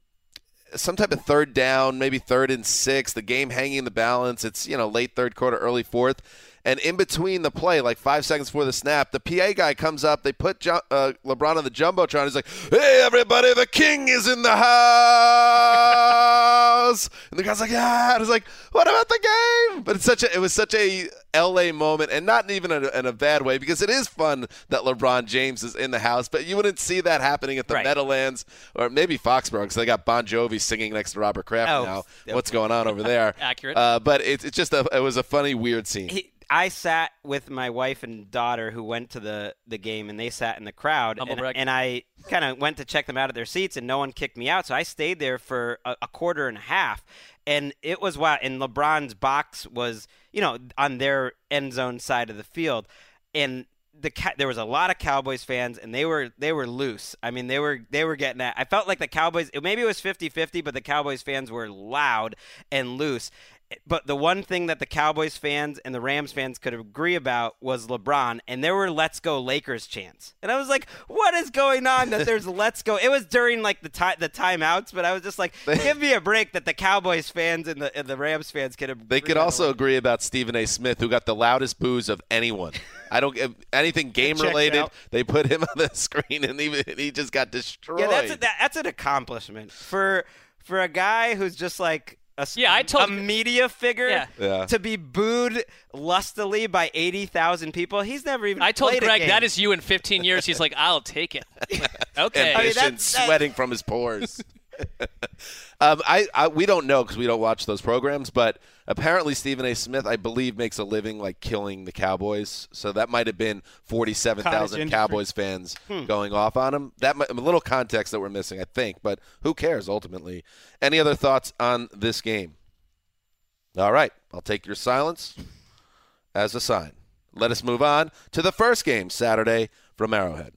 some type of third down, maybe third and six. The game hanging in the balance. It's you know late third quarter, early fourth, and in between the play, like five seconds before the snap, the PA guy comes up. They put uh, LeBron on the jumbotron. He's like, "Hey, everybody, the king is in the house!" (laughs) And the guy's like, "Ah!" And it's like, "What about the game?" But it's such a it was such a LA moment, and not even in a, in a bad way because it is fun that LeBron James is in the house. But you wouldn't see that happening at the Right. Meadowlands or maybe Foxborough because they got Bon Jovi singing next to Robert Kraft Oh, now. yeah. What's going on over there? (laughs) Accurate. Uh, but it's it's just a it was a funny weird scene. He, I sat with my wife and daughter who went to the, the game, and they sat in the crowd. And, and I kind of went to check them out of their seats, and no one kicked me out. So I stayed there for a, a quarter and a half. And it was wild. And LeBron's box was, you know, on their end zone side of the field. And the there was a lot of Cowboys fans and they were they were loose. I mean they were they were getting at. I felt like the Cowboys maybe it was 50-50 but the Cowboys fans were loud and loose. But the one thing that the Cowboys fans and the Rams fans could agree about was LeBron, and there were "Let's Go Lakers" chants, and I was like, "What is going on?" That there's (laughs) "Let's Go." It was during like the time the timeouts, but I was just like, "Give me a break." That the Cowboys fans and the and the Rams fans could agree. They could also agree about Stephen A. Smith, who got the loudest boos of anyone. I don't anything game related. They put him on the (laughs) screen, and he he just got destroyed. Yeah, that's a, that, that's an accomplishment for for a guy who's just like a, s- Yeah, I told- a media figure Yeah. Yeah. to be booed lustily by eighty thousand people. He's never even. I told played a Greg game. that is you in 15 years. He's like, I'll take it. Okay. (laughs) I mean, ambition that's- that- sweating from his pores. (laughs) (laughs) um, I, I we don't know because we don't watch those programs, but apparently Stephen A. Smith, I believe, makes a living like killing the Cowboys. So that might have been forty-seven thousand. Cowboys fans Hmm. going off on him. That might, a little context that we're missing, I think, but who cares ultimately? Any other thoughts on this game? All right, I'll take your silence as a sign. Let us move on to the first game Saturday from Arrowhead.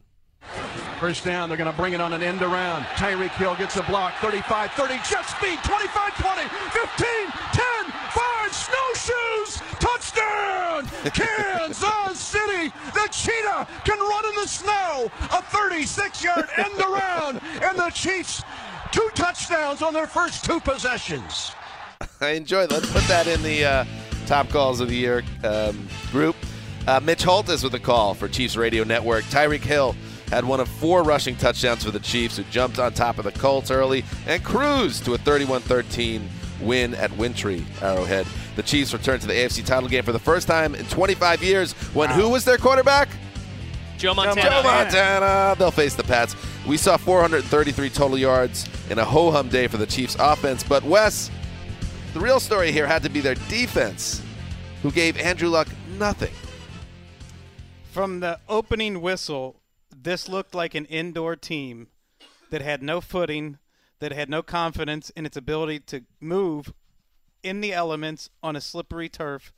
First down, they're going to bring it on an end around. Tyreek Hill gets a block. 35, 30, jet speed. 25, 20, 15, 10, 5, snowshoes. Touchdown! (laughs) Kansas City. The cheetah can run in the snow. A 36 yard end around. And the Chiefs, two touchdowns on their first two possessions. (laughs) I enjoy. Let's put that in the uh, top calls of the year um, group. Uh, Mitch Holthus with a call for Chiefs Radio Network. Tyreek Hill had one of four rushing touchdowns for the Chiefs, who jumped on top of the Colts early and cruised to a 31-13 win at Wintry Arrowhead. The Chiefs returned to the AFC title game for the first time in 25 years. When who was their quarterback? Joe Montana. Joe Montana. They'll face the Pats. We saw 433 total yards in a ho hum day for the Chiefs offense. But Wes, the real story here had to be their defense, who gave Andrew Luck nothing. From the opening whistle, this looked like an indoor team that had no footing, that had no confidence in its ability to move in the elements on a slippery turf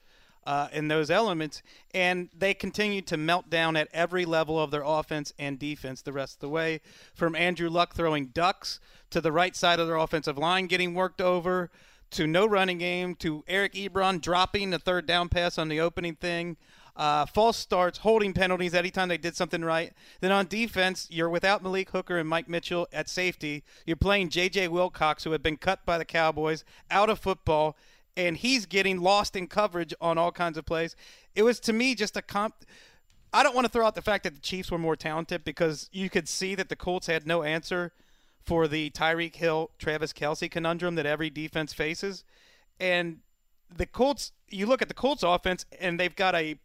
uh, in those elements. And they continued to melt down at every level of their offense and defense the rest of the way. From Andrew Luck throwing ducks to the right side of their offensive line getting worked over to no running game to Eric Ebron dropping the third down pass on the opening thing. Uh, false starts, holding penalties anytime they did something right. Then on defense, you're without Malik Hooker and Mike Mitchell at safety. You're playing J.J. Wilcox, who had been cut by the Cowboys, out of football, and he's getting lost in coverage on all kinds of plays. It was to me just a comp. I don't want to throw out the fact that the Chiefs were more talented because you could see that the Colts had no answer for the Tyreek Hill, Travis Kelce conundrum that every defense faces. And the Colts, you look at the Colts offense, and they've got a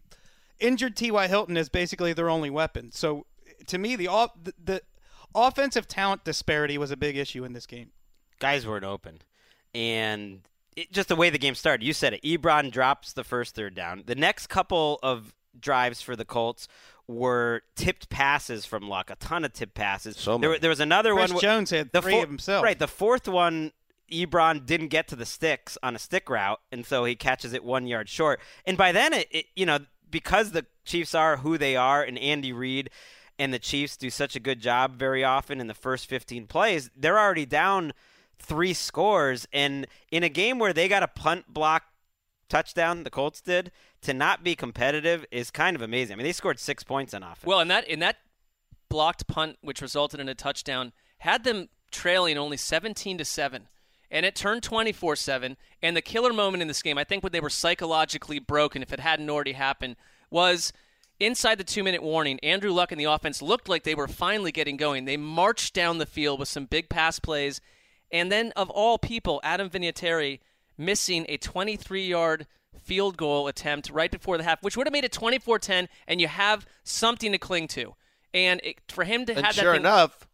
injured T.Y. Hilton as basically their only weapon. So to me, the, off, the, the offensive talent disparity was a big issue in this game. guys weren't open, and it, just the way the game started. You said it. Ebron drops the first third down. The next couple of drives for the Colts were tipped passes from Luck, a ton of tipped passes. So there, many. there was another Chris one. Jones had the three four- of himself. Right, the fourth one. Ebron didn't get to the sticks on a stick route, and so he catches it one yard short. And by then, it, it you know because the Chiefs are who they are, and Andy Reid and the Chiefs do such a good job very often in the first 15 plays, they're already down three scores. And in a game where they got a punt block touchdown, the Colts did, to not be competitive is kind of amazing. I mean, they scored six points on offense. Well, in that in that blocked punt, which resulted in a touchdown, had them trailing only 17 to seven, and it turned 24-7. And the killer moment in this game, I think, when they were psychologically broken, if it hadn't already happened, was inside the two-minute warning. Andrew Luck and the offense looked like they were finally getting going. They marched down the field with some big pass plays, and then of all people, Adam Vinatieri missing a 23-yard field goal attempt right before the half, which would have made it 24-10, and you have something to cling to. And it, for him to And have sure that thing, enough,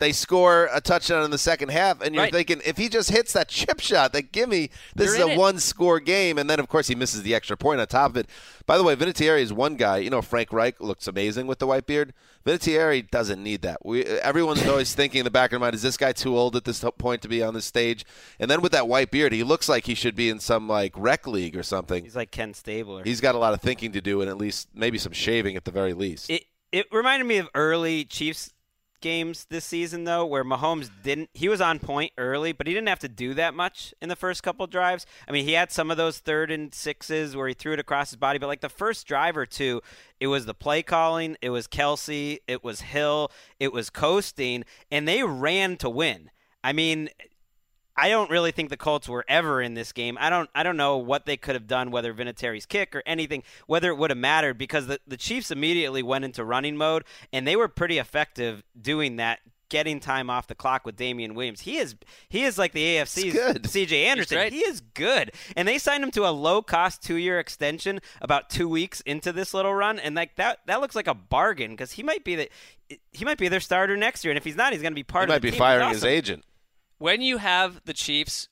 they score a touchdown in the second half, and you're Right. thinking if he just hits that chip shot, that gimme, this You're is a it. one-score game, and then of course he misses the extra point on top of it. By the way, Vinatieri is one guy. You know, Frank Reich looks amazing with the white beard. Vinatieri doesn't need that. We everyone's always thinking in the back of their mind, is this guy too old at this point to be on the stage? And then with that white beard, he looks like he should be in some like rec league or something. He's like Ken Stabler. He's got a lot of thinking to do, and at least maybe some shaving at the very least. It it reminded me of early Chiefs games this season though, where Mahomes didn't. He was on point early, but he didn't have to do that much in the first couple drives. I mean, he had some of those third and sixes where he threw it across his body, but like the first drive or two, it was the play calling, it was Kelce, it was Hill, it was coasting, and they ran to win. I mean, I don't really think the Colts were ever in this game. I don't I don't know what they could have done, whether Vinatieri's kick or anything, whether it would have mattered because the, the Chiefs immediately went into running mode and they were pretty effective doing that, getting time off the clock with Damien Williams. He is he is like the AFC's. CJ Anderson. great. He is good. And they signed him to a low cost two year extension about two weeks into this little run. And like that that looks like a bargain because he might be the he might be their starter next year. And if he's not, he's gonna be part he of might the be team. Firing his agent. When you have the Chiefs,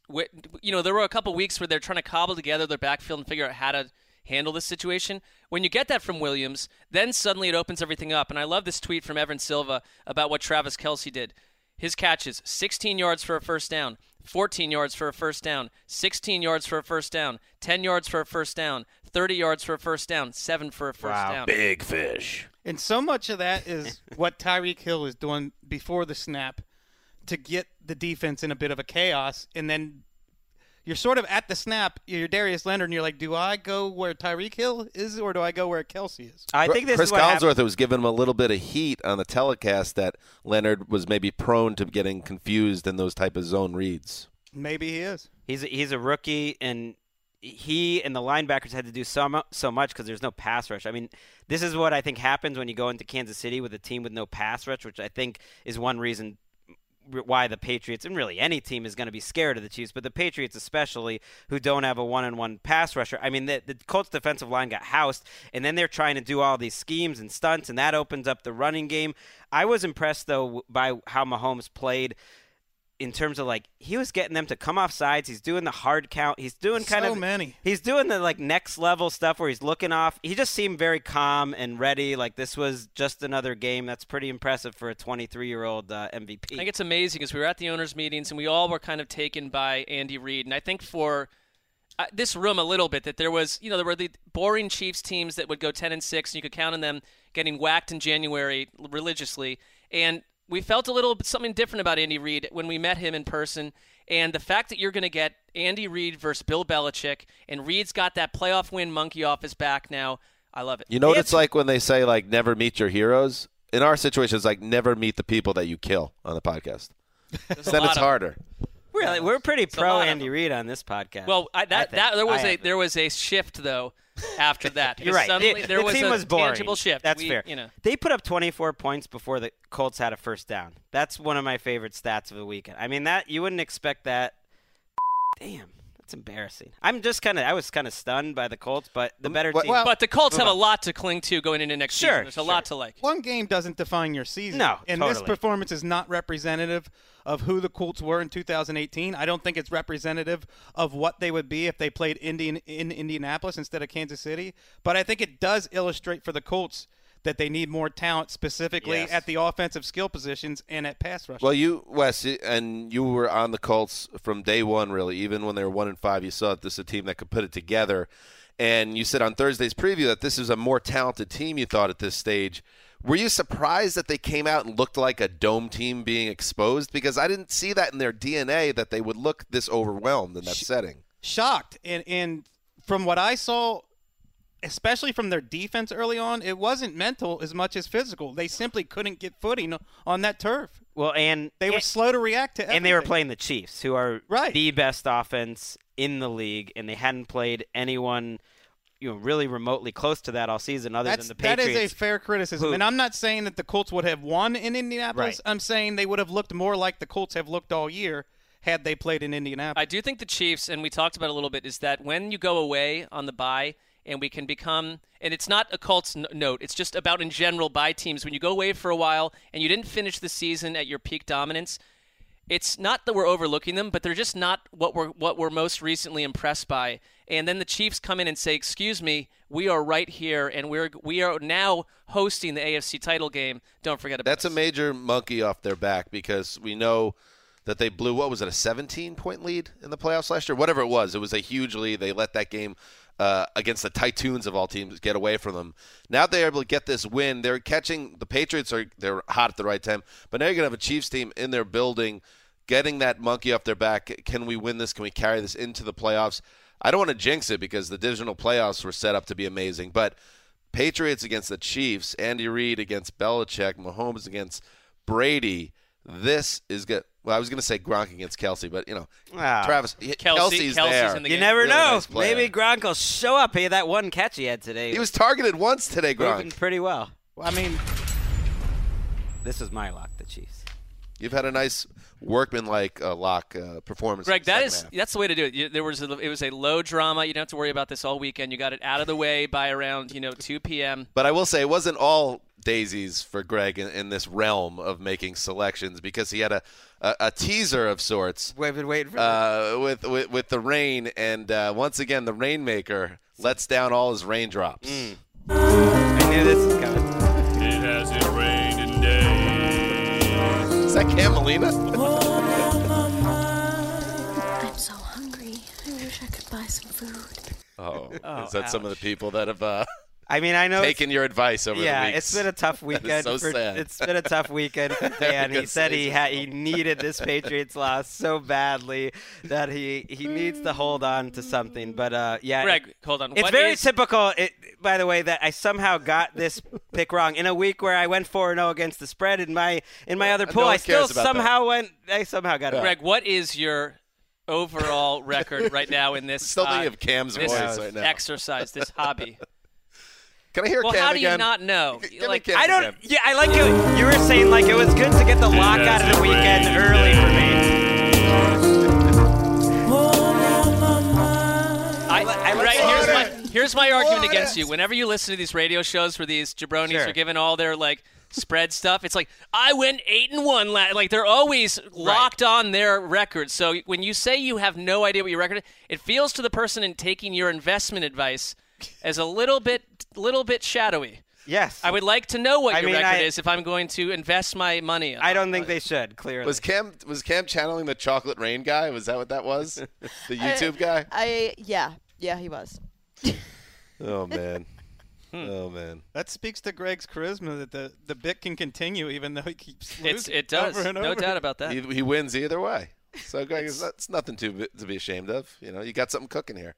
you know, there were a couple weeks where they're trying to cobble together their backfield and figure out how to handle this situation. When you get that from Williams, then suddenly it opens everything up. And I love this tweet from Evan Silva about what Travis Kelce did. His catches 16 yards for a first down, 14 yards for a first down, 16 yards for a first down, 10 yards for a first down, 30 yards for a first down, 7 for a first Wow. down. Big fish. And so much of that is (laughs) what Tyreek Hill is doing before the snap to get the defense in a bit of a chaos. And then you're sort of at the snap, you're Darius Leonard, and you're like, do I go where Tyreek Hill is or do I go where Kelce is? I think this Chris is what happened. Collinsworth was giving him a little bit of heat on the telecast that Leonard was maybe prone to getting confused in those type of zone reads. Maybe he is. He's a, he's a rookie, and he and the linebackers had to do so so much because there's no pass rush. I mean, this is what I think happens when you go into Kansas City with a team with no pass rush, which I think is one reason r- why the Patriots and really any team is going to be scared of the Chiefs, but the Patriots especially, who don't have a one-on-one pass rusher. I mean, the, the Colts defensive line got housed, and then they're trying to do all these schemes and stunts, and that opens up the running game. I was impressed though by how Mahomes played in terms of like he was getting them to come off sides. He's doing the hard count. He's doing kind So of many. He's doing the like next level stuff where he's looking off. He just seemed very calm and ready. Like this was just another game. That's pretty impressive for a 23 year old uh, MVP. I think it's amazing because we were at the owners' meetings and we all were kind of taken by Andy Reid. And I think for uh, this room a little bit that there was, you know, there were the boring Chiefs teams that would go 10 and 6, and you could count on them getting whacked in January religiously. And we felt a little bit something different about Andy Reid when we met him in person. And the fact that you're going to get Andy Reid versus Bill Belichick, and Reid's got that playoff win monkey off his back now. I love it. You know what it's like when they say like never meet your heroes. In our situation, it's like never meet the people that you kill on the podcast. There's then it's harder. Really, we're pretty a pro Andy Reid on this podcast. Well, I, that, think. that there was I a have. there was a shift though after that. You're right. Suddenly, The- there the was team a was boring. tangible shift. That's We- fair. You know, They put up 24 points before the Colts had a first down. That's one of my favorite stats of the weekend. I mean, that you wouldn't expect that. Damn, that's embarrassing. I'm just kind of I was kind of stunned by the Colts, but the better team. but the Colts have a lot to cling to going into next Sure, season. There's a sure. lot to like. One game doesn't define your season. No, and this performance is not representative of who the Colts were in 2018. I don't think it's representative of what they would be if they played Indian in Indianapolis instead of Kansas City. But I think it does illustrate for the Colts that they need more talent, specifically Yes. at the offensive skill positions and at pass rush. Well, you Wes, and you were on the Colts from day one. Really, even when they were one and five, you saw that this is a team that could put it together. And you said on Thursday's preview that this is a more talented team. You thought at this stage. Were you surprised that they came out and looked like a dome team being exposed? Because I didn't see that in their DNA that they would look this overwhelmed in that setting. shocked and and from what I saw especially from their defense early on it wasn't mental as much as physical they simply couldn't get footing on that turf Well, and they were and- slow to react to and they were playing the Chiefs, who are Right. the best offense in the league, and they hadn't played anyone, you know, really remotely close to that all season, other That's, than the that Patriots. is a fair criticism who- and I'm not saying that the Colts would have won in Indianapolis Right. I'm saying they would have looked more like the Colts have looked all year had they played in Indianapolis I do think the Chiefs, and we talked about it a little bit, is that when you go away on the bye and we can become, and it's not a Colts n- note, it's just about in general by teams. When you go away for a while and you didn't finish the season at your peak dominance, it's not that we're overlooking them, but they're just not what we're what we're most recently impressed by. And then the Chiefs come in and say, "Excuse me, we are right here, and we're we are now hosting the AFC title game. Don't forget about That's a major monkey off their back because we know that they blew what was it a 17 point lead in the playoffs last year whatever it was it was a huge lead they let that game uh, against the Titans of all teams get away from them now they're able to get this win they're catching the Patriots are they're hot at the right time but now you're gonna have a Chiefs team in their building getting that monkey off their back can we win this can we carry this into the playoffs I don't want to jinx it because the divisional playoffs were set up to be amazing but Patriots against the Chiefs, Andy Reid against Belichick, Mahomes against Brady. This is good. Well, I was going to say Gronk against Kelce, but you know, Ah. Travis Kelce- Kelce's, Kelce's there. in the you game. never Really know. nice. Maybe Gronk will show up. He had that one catch he had today. He was targeted once today, moving Gronk. pretty well. I mean This is my lock, the Chiefs. You've had a nice workman-like uh, lock uh, performance. Greg, in the that second is half. that's the way to do it. You, there was a, it was a low drama. You don't have to worry about this all weekend. You got it out of the way by around you know 2 p.m. But I will say it wasn't all daisies for Greg in, in this realm of making selections because he had a, a, a teaser of sorts We've been waiting for uh, with, with with the rain, and uh, once again the rainmaker lets down all his raindrops. Mm. I knew this was coming. It hasn't rained in days. Is that Cam Molina? I'm so hungry. I wish I could buy some food. Oh, Oh, is that some of the people that have uh, I mean, I know taking your advice over yeah, the weeks? it's been a tough (laughs) weekend. is so for, sad. It's been a tough weekend for (laughs) Dan. He said he season. had he (laughs) needed this Patriots loss so badly that he he needs to hold on to something. But uh, yeah, Greg, hold on. It's What very is- typical, it, by the way, that I somehow got this pick wrong in a week where I went four and zero against the spread in my in my other pool. one I still cares about that. somehow went. I somehow got it. Greg, what is your overall record right now in this? Still thinking uh, of Cam's this voice right now. Exercise, this hobby. Can I hear well, Cam how do you not know? Give me like, Cam I don't. again. Yeah, I like it. You were saying like it was good to get the lock out of the weekend early for me. I, I right, here's my here's my argument against you. Whenever you listen to these radio shows where these jabronis Sure. are giving all their like spread stuff, it's like I went eight and one. La-. Like they're always locked on their record. So when you say you have no idea what your record, is, it feels to the person in taking your investment advice as a little bit little bit shadowy. Yes. I would like to know what I your mean, record I- is if I'm going to invest my money. I don't think they should. Clearly. Was Cam was Cam channeling the chocolate rain guy? Was that what that was? (laughs) The YouTube guy? I yeah yeah he was. (laughs) Oh man. (laughs) Hmm. Oh man. that speaks to Greg's charisma that the, the bit can continue even though he keeps It's losing it does. over and No doubt about that. He, he wins either way. So Greg, it's, it's nothing to be- to be ashamed of. You know, you got something cooking here.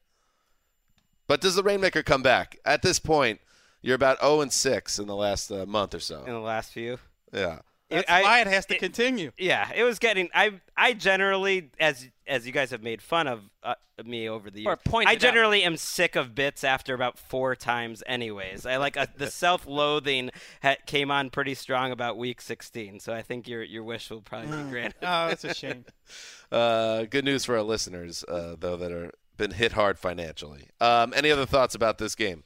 But does the rainmaker come back? At this point, you're about 0 and 6 in the last uh, month or so. in the last few. Yeah. That's I- why it has to it- continue. Yeah, it was getting. I I generally, as as you guys have made fun of uh, me over the Or years, pointed I out. generally am sick of bits after about four times. Anyways, I like uh, the (laughs) self-loathing ha- came on pretty strong about week 16. So I think your your wish will probably be granted. Oh, that's a shame. (laughs) Uh, good news for our listeners, uh, though, that are been hit hard financially. Um, any other thoughts about this game?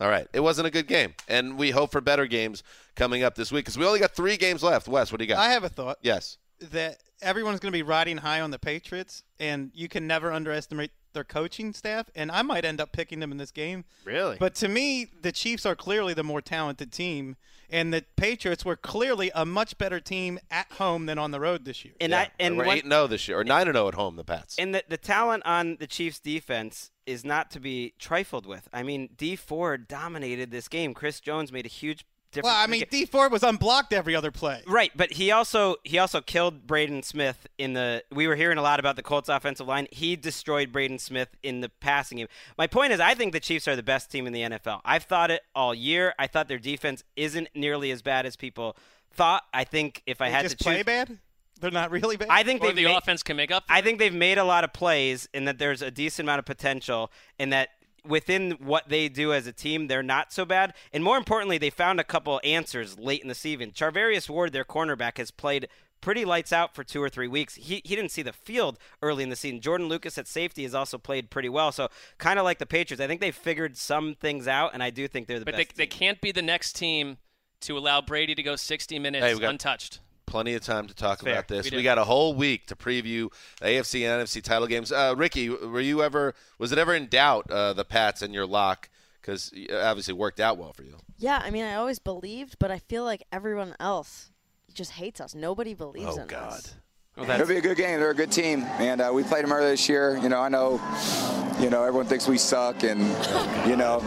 All right, it wasn't a good game, and we hope for better games coming up this week because we only got three games left. Wes, what do you got? I have a thought yes. that everyone's going to be riding high on the Patriots, and you can never underestimate their coaching staff, and I might end up picking them in this game. Really? But to me, the Chiefs are clearly the more talented team, and the Patriots were clearly a much better team at home than on the road this year. And I and we're what- eight zero oh this year, or nine zero oh at home. The Pats. And the, the talent on the Chiefs defense is not to be trifled with. I mean, D Ford dominated this game. Chris Jones made a huge difference. Well, I mean. D Ford was unblocked every other play. Right, but he also he also killed Braden Smith in the. We were hearing a lot about the Colts offensive line. He destroyed Braden Smith in the passing game. My point is, I think the Chiefs are the best team in the NFL. I've thought it all year. I thought their defense isn't nearly as bad as people thought. I think if I They had just to choose, play bad. They're not really bad. I think Or they've the made- offense can make up. for I it. think they've made a lot of plays and that there's a decent amount of potential and that within what they do as a team, they're not so bad. And more importantly, they found a couple answers late in the season. Charvarius Ward, their cornerback, has played pretty lights out for two or three weeks. He, he didn't see the field early in the season. Jordan Lucas at safety has also played pretty well. So kind of like the Patriots, I think they figured some things out, and I do think they're the best. But they, they can't be the next team to allow Brady to go 60 minutes Hey, got- untouched. Plenty of time to talk Fair. about this. We We, got a whole week to preview the AFC and NFC title games. Uh, Ricky, were you ever was it ever in doubt uh, the Pats and your lock? Because obviously worked out well for you. Yeah, I mean, I always believed, but I feel like everyone else just hates us. Nobody believes Oh in God. us. It'll be a good game. They're a good team, and uh, we played them earlier this year. You know, I know, you know, everyone thinks we suck, and (laughs) you know,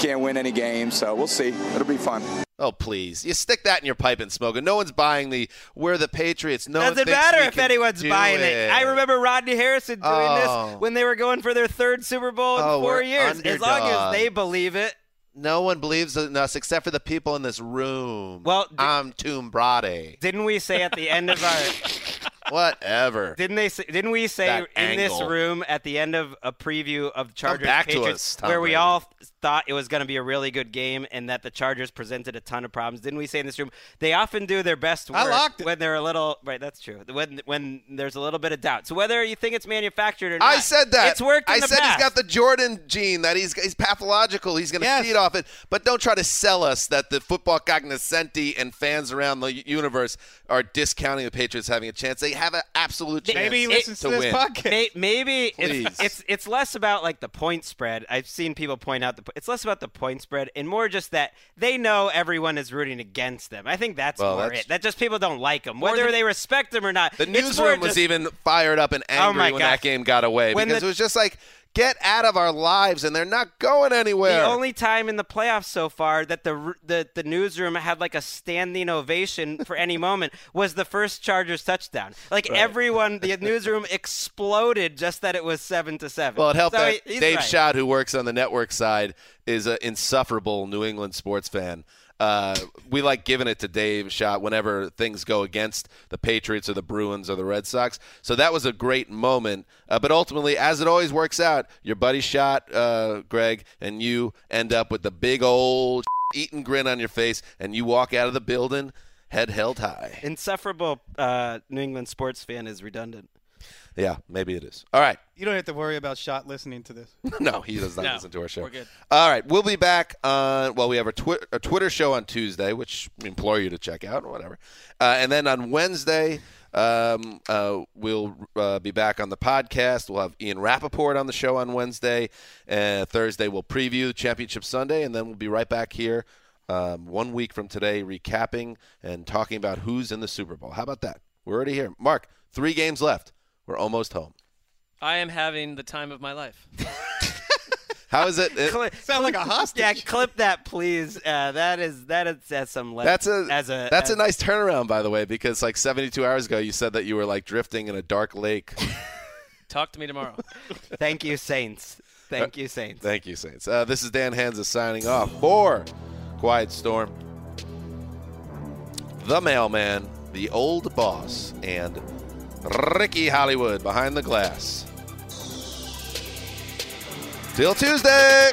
can't win any games. So we'll see. It'll be fun. Oh please, you stick that in your pipe and smoke it. No one's buying the. We're the Patriots. No Doesn't matter if anyone's buying it. I remember Rodney Harrison doing Oh. this when they were going for their third Super Bowl in Oh, four years. As long as they believe it. No one believes in us except for the people in this room. Well, I'm Tomb Brady. Didn't we say at the end of our? (laughs) Whatever. Didn't they? Say, didn't we say That in this room at the end of a preview of the Chargers back to Patriots, where we all thought it was going to be a really good game and that the Chargers presented a ton of problems? Didn't we say in this room they often do their best work when they're a little right? That's true. When when there's a little bit of doubt. So whether you think it's manufactured or not, I said that. it's worked. I said past. he's got the Jordan gene that he's he's pathological. He's going to Yes. feed off it. But don't try to sell us that the football cognoscenti and fans around the universe are discounting the Patriots having a chance. They have an absolute chance Maybe he to listens to, this win. podcast. Maybe it's, it's it's less about like the point spread. I've seen people point out the po- it's less about the point spread and more just that they know everyone is rooting against them. I think that's Well, more that's- it. That just people don't like them, whether the- they respect them or not. The It's more newsroom was even fired up and oh angry Oh when gosh. that game got away When because the- it was just like get out of our lives and they're not going anywhere. The only time in the playoffs so far that the the the newsroom had like a standing ovation (laughs) for any moment was the first Chargers touchdown. Like everyone, the (laughs) newsroom exploded just that it was seven to seven. Well, it helped So that he- Dave right. Schott, who works on the network side, is an insufferable New England sports fan. Uh, we like giving it to Dave Schott whenever things go against the Patriots or the Bruins or the Red Sox. So that was a great moment. Uh, but ultimately, as it always works out, your buddy Schott, uh, Greg, and you end up with the big old (laughs) eating grin on your face, and you walk out of the building head held high. Insufferable uh, New England sports fan is redundant. Yeah, maybe it is. All right. You don't have to worry about Schott listening to this. (laughs) no, he does not (laughs) No, listen to our show. we're good. All right, we'll be back on. Well, we have a, twi- a Twitter show on Tuesday, which we implore you to check out, or whatever. Uh, and then on Wednesday, um, uh, we'll uh, be back on the podcast. We'll have Ian Rapoport on the show on Wednesday. Uh, Thursday, we'll preview the Championship Sunday, and then we'll be right back here um, one week from today, recapping and talking about who's in the Super Bowl. How about that? We're already here. Mark, three games left. We're almost home. I am having the time of my life. (laughs) How is it? it- Cli- Sound like a hostage. Yeah, clip that, please. Uh, that is that is that's some. Le- That's a as a that's as, a nice turnaround, by the way, because like 72 hours ago, you said that you were like drifting in a dark lake. (laughs) Talk to me tomorrow. Thank you, Saints. Thank you, Saints. Thank you, Saints. Uh, this is Dan Hanzus signing off for Quiet Storm, the Mailman, the Old Boss, and Ricky Hollywood behind the glass. Till Tuesday.